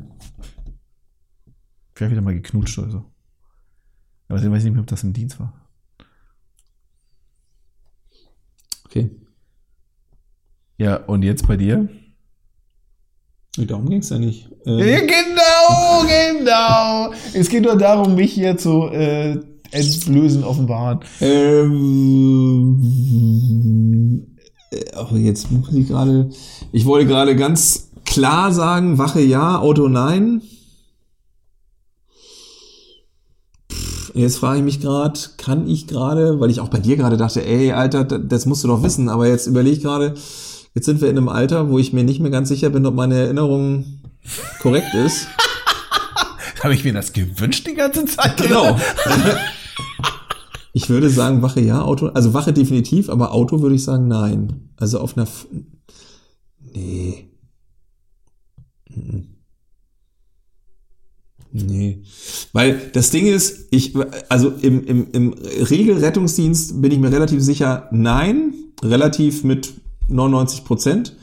S2: Vielleicht wieder mal geknutscht oder so. Aber ich weiß nicht mehr, ob das im Dienst war.
S3: Okay.
S2: Ja, und jetzt bei dir?
S3: Darum ging es ja nicht. Ähm,
S2: Ja, genau, genau. Es geht nur darum, mich hier zu äh, entblößen, offenbaren.
S3: Ähm, äh, aber jetzt muss ich gerade. Ich wollte gerade ganz klar sagen, Wache ja, Auto nein. Jetzt frage ich mich gerade, kann ich gerade, weil ich auch bei dir gerade dachte, ey, Alter, das musst du doch wissen, aber jetzt überlege ich gerade, jetzt sind wir in einem Alter, wo ich mir nicht mehr ganz sicher bin, ob meine Erinnerung korrekt ist.
S2: Habe ich mir das gewünscht die ganze Zeit?
S3: Genau. Ich würde sagen, Wache ja, Auto, also Wache definitiv, aber Auto würde ich sagen nein. Also auf einer, F nee. Mhm. Nee. Weil das Ding ist, ich, also im, im, im Regelrettungsdienst bin ich mir relativ sicher, nein, relativ mit 99 Prozent.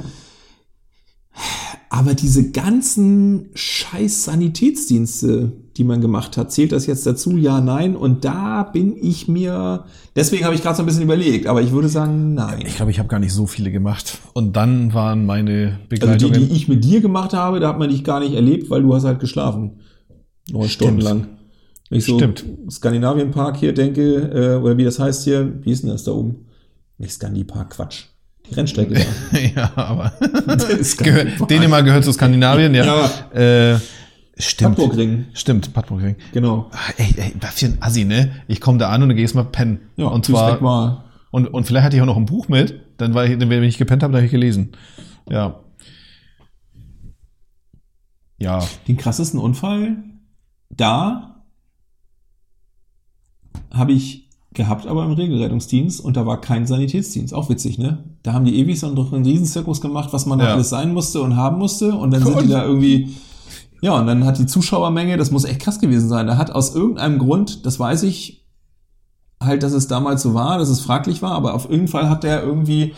S3: Aber diese ganzen scheiß Sanitätsdienste, die man gemacht hat, zählt das jetzt dazu? Ja, nein. Und da bin ich mir, deswegen habe ich gerade so ein bisschen überlegt, aber ich würde sagen, nein.
S2: Ich glaube, ich habe gar nicht so viele gemacht. Und dann waren meine
S3: Also die,
S2: Begleitungen.
S3: die ich mit dir gemacht habe, da hat man dich gar nicht erlebt, weil du hast halt geschlafen. Neun Stunden lang. Wenn ich so
S2: Stimmt.
S3: Skandinavienpark hier denke, äh, oder wie das heißt hier, wie ist denn das da oben? Nicht Skandi-Park, Quatsch. Rennstrecke da.
S2: ja, aber Gehör, Dänemark gehört zu Skandinavien, ja. Äh, stimmt.
S3: Hamburgring,
S2: Stimmt, Padburgring.
S3: genau.
S2: Ah, Ey, ey, was für ein Assi, ne? Ich komme da an und dann gehst mal pennen.
S3: Ja,
S2: und zwar
S3: war
S2: und, und vielleicht hatte ich auch noch ein Buch mit, dann war ich, wenn ich gepennt habe, dann habe ich gelesen. Ja. Ja.
S3: den krassesten Unfall da habe ich gehabt, aber im Regelrettungsdienst und da war kein Sanitätsdienst. Auch witzig, ne? Da haben die ewig so einen, einen Riesenzirkus gemacht, was man da
S2: Ja.
S3: alles sein musste und haben musste und dann sind die da irgendwie, ja, und dann hat die Zuschauermenge, das muss echt krass gewesen sein, da hat aus irgendeinem Grund, das weiß ich, halt, dass es damals so war, dass es fraglich war, aber auf jeden Fall hat der irgendwie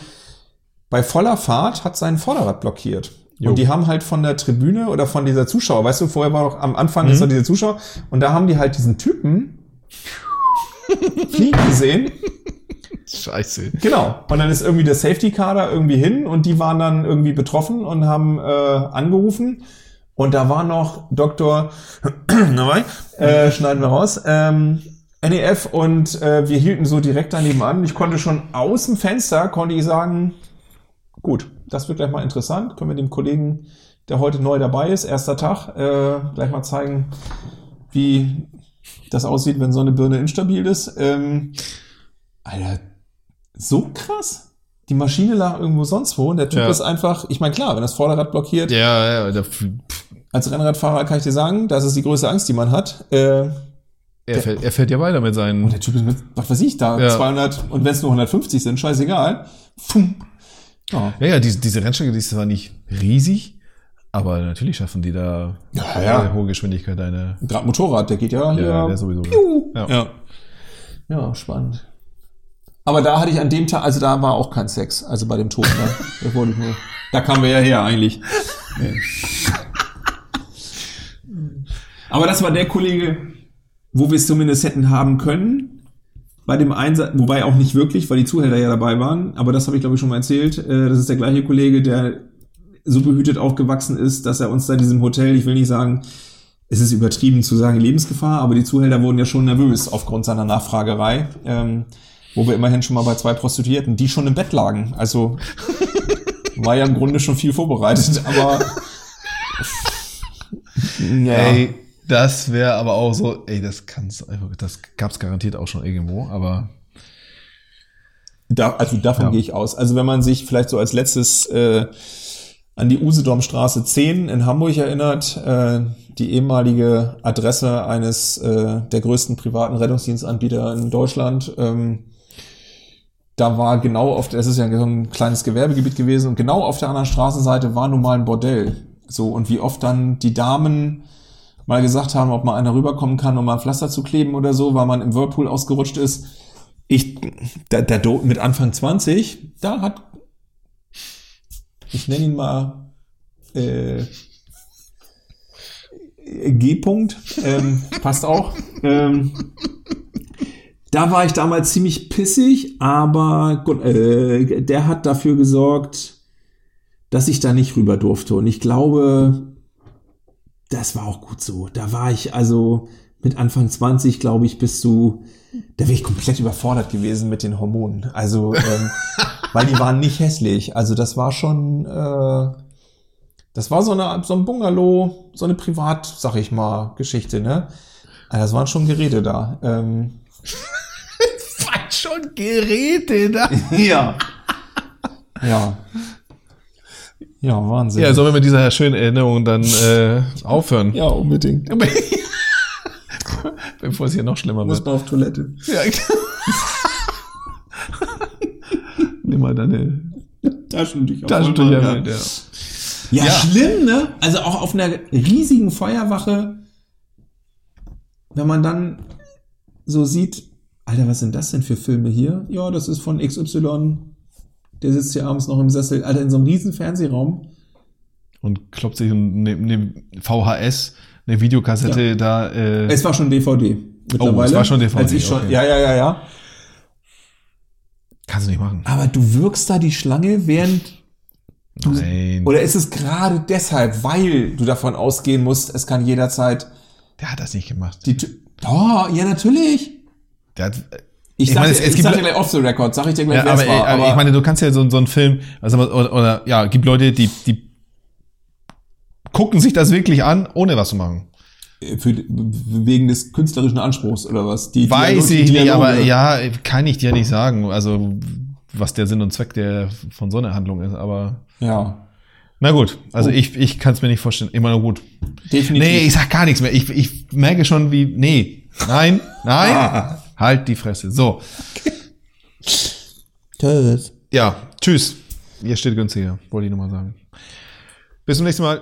S3: bei voller Fahrt hat sein Vorderrad blockiert.
S2: Jo.
S3: Und die haben halt von der Tribüne oder von dieser Zuschauer, weißt du, vorher war doch am Anfang
S2: Mhm.
S3: ist doch diese Zuschauer und da haben die halt diesen Typen fliegen gesehen.
S2: Scheiße.
S3: Genau. Und dann ist irgendwie der Safety Car da irgendwie hin und die waren dann irgendwie betroffen und haben äh, angerufen. Und da war noch Dr. Dabei, äh, schneiden wir raus. Ähm, NEF und äh, wir hielten so direkt daneben an. Ich konnte schon aus dem Fenster, konnte ich sagen, gut, das wird gleich mal interessant. Können wir dem Kollegen, der heute neu dabei ist, erster Tag, äh, gleich mal zeigen, wie das aussieht, wenn so eine Birne instabil ist. Ähm, Alter, so krass. Die Maschine lag irgendwo sonst wo und der Typ
S2: Ja.
S3: ist einfach, ich meine, klar, wenn das Vorderrad blockiert,
S2: Ja, ja, der,
S3: als Rennradfahrer kann ich dir sagen, das ist die größte Angst, die man hat. Äh,
S2: er, fährt, er fährt ja weiter mit seinen.
S3: und der Typ ist mit, was weiß ich, da
S2: Ja.
S3: 200 und wenn es nur 150 sind, scheißegal. Pfum. Ja.
S2: Ja, ja, diese, diese Rennstrecke, die ist zwar nicht riesig, aber natürlich schaffen die da
S3: Ja, ja.
S2: hohe Geschwindigkeit eine.
S3: Gerade Motorrad, der geht ja hier.
S2: Ja, der sowieso.
S3: Piu.
S2: Ja.
S3: Ja. ja, spannend. Aber da hatte ich an dem Tag, also da war auch kein Sex, also bei dem Tod. Ne? Ich nur. Da kamen wir ja her eigentlich. Nee. Aber das war der Kollege, wo wir es zumindest hätten haben können. Bei dem Einsatz, wobei auch nicht wirklich, weil die Zuhälter ja dabei waren. Aber das habe ich glaube ich schon mal erzählt. Äh, Das ist der gleiche Kollege, der so behütet aufgewachsen ist, dass er uns da in diesem Hotel, ich will nicht sagen, es ist übertrieben zu sagen Lebensgefahr, aber die Zuhälter wurden ja schon nervös aufgrund seiner Nachfragerei, ähm, wo wir immerhin schon mal bei zwei Prostituierten, die schon im Bett lagen. Also war ja im Grunde schon viel vorbereitet, aber ja.
S2: Ey, das wäre aber auch so, ey, das kann's einfach, das gab's garantiert auch schon irgendwo, aber
S3: Da, also davon
S2: Ja.
S3: gehe ich aus. Also wenn man sich vielleicht so als letztes äh, an die Usedomstraße 10 in Hamburg erinnert, äh, die ehemalige Adresse eines äh, der größten privaten Rettungsdienstanbieter in Deutschland. Ähm, da war genau auf der, das ist ja ein kleines Gewerbegebiet gewesen und genau auf der anderen Straßenseite war nun mal ein Bordell. So, und wie oft dann die Damen mal gesagt haben, ob mal einer rüberkommen kann, um mal ein Pflaster zu kleben oder so, weil man im Whirlpool ausgerutscht ist. Ich, da, da mit Anfang 20, da hat, ich nenne ihn mal, äh, G-Punkt, ähm, passt auch. Ähm, da war ich damals ziemlich pissig, aber gut, äh, der hat dafür gesorgt, dass ich da nicht rüber durfte. Und ich glaube, das war auch gut so. Da war ich also mit Anfang 20, glaube ich, bis zu, da wäre ich komplett überfordert gewesen mit den Hormonen. Also, ähm, weil die waren nicht hässlich. Also das war schon, äh, das war so eine, so ein Bungalow, so eine Privat, sag ich mal, Geschichte, ne? Also das waren schon Geräte da. Ähm,
S2: War schon Geräte da.
S3: ja. Ja. Ja, Wahnsinn.
S2: Ja, sollen wir mit dieser schönen Erinnerung dann äh, aufhören?
S3: ja unbedingt.
S2: Bevor es hier noch schlimmer wird.
S3: man auf Toilette.
S2: Ja. Mal deine
S3: Taschentücher.
S2: Taschentücher mit. Ja.
S3: Ja,
S2: Ja.
S3: schlimm, ne? Also auch auf einer riesigen Feuerwache, wenn man dann so sieht, Alter, was sind das denn für Filme hier? Ja, das ist von XY. Der sitzt hier abends noch im Sessel, Alter, in so einem riesen Fernsehraum.
S2: Und kloppt sich eine, eine VHS, eine Videokassette da. Äh,
S3: Es war schon DVD.
S2: Oh, es war schon DVD,
S3: Als ich schon,
S2: okay.
S3: Ja, ja, ja, ja.
S2: Kannst du nicht machen.
S3: Aber du wirkst da die Schlange, während
S2: Nein.
S3: Oder ist es gerade deshalb, weil du davon ausgehen musst, es kann jederzeit
S2: Der hat das nicht gemacht.
S3: die. Oh, ja, natürlich.
S2: Der hat,
S3: Ich,
S2: Ich
S3: sag,
S2: meine,
S3: dir,
S2: es- es
S3: ich
S2: gibt
S3: sag dir
S2: Le-
S3: gleich off the record, sag ich dir gleich,
S2: ja, aber,
S3: war. Aber
S2: ich meine, du kannst ja so, so einen Film, also, oder, oder ja, gibt Leute, die, die gucken sich das wirklich an, ohne was zu machen.
S3: Für, wegen des künstlerischen Anspruchs oder was? Die
S2: Weiß
S3: Dialog-
S2: ich nicht,
S3: Dialoge.
S2: aber ja, kann ich dir nicht sagen. Also, was der Sinn und Zweck der von so einer Handlung ist, aber
S3: Ja,
S2: na gut, also
S3: Oh.
S2: ich, ich kann es mir nicht vorstellen. Immer nur gut.
S3: definitiv.
S2: Nee, ich sag gar nichts mehr. Ich, ich merke schon, wie. Nee, nein, nein.
S3: Ah.
S2: halt die Fresse. So.
S3: Tschüss.
S2: Ja, tschüss. Ihr steht günstiger, wollte ich nur mal sagen. Bis zum nächsten Mal.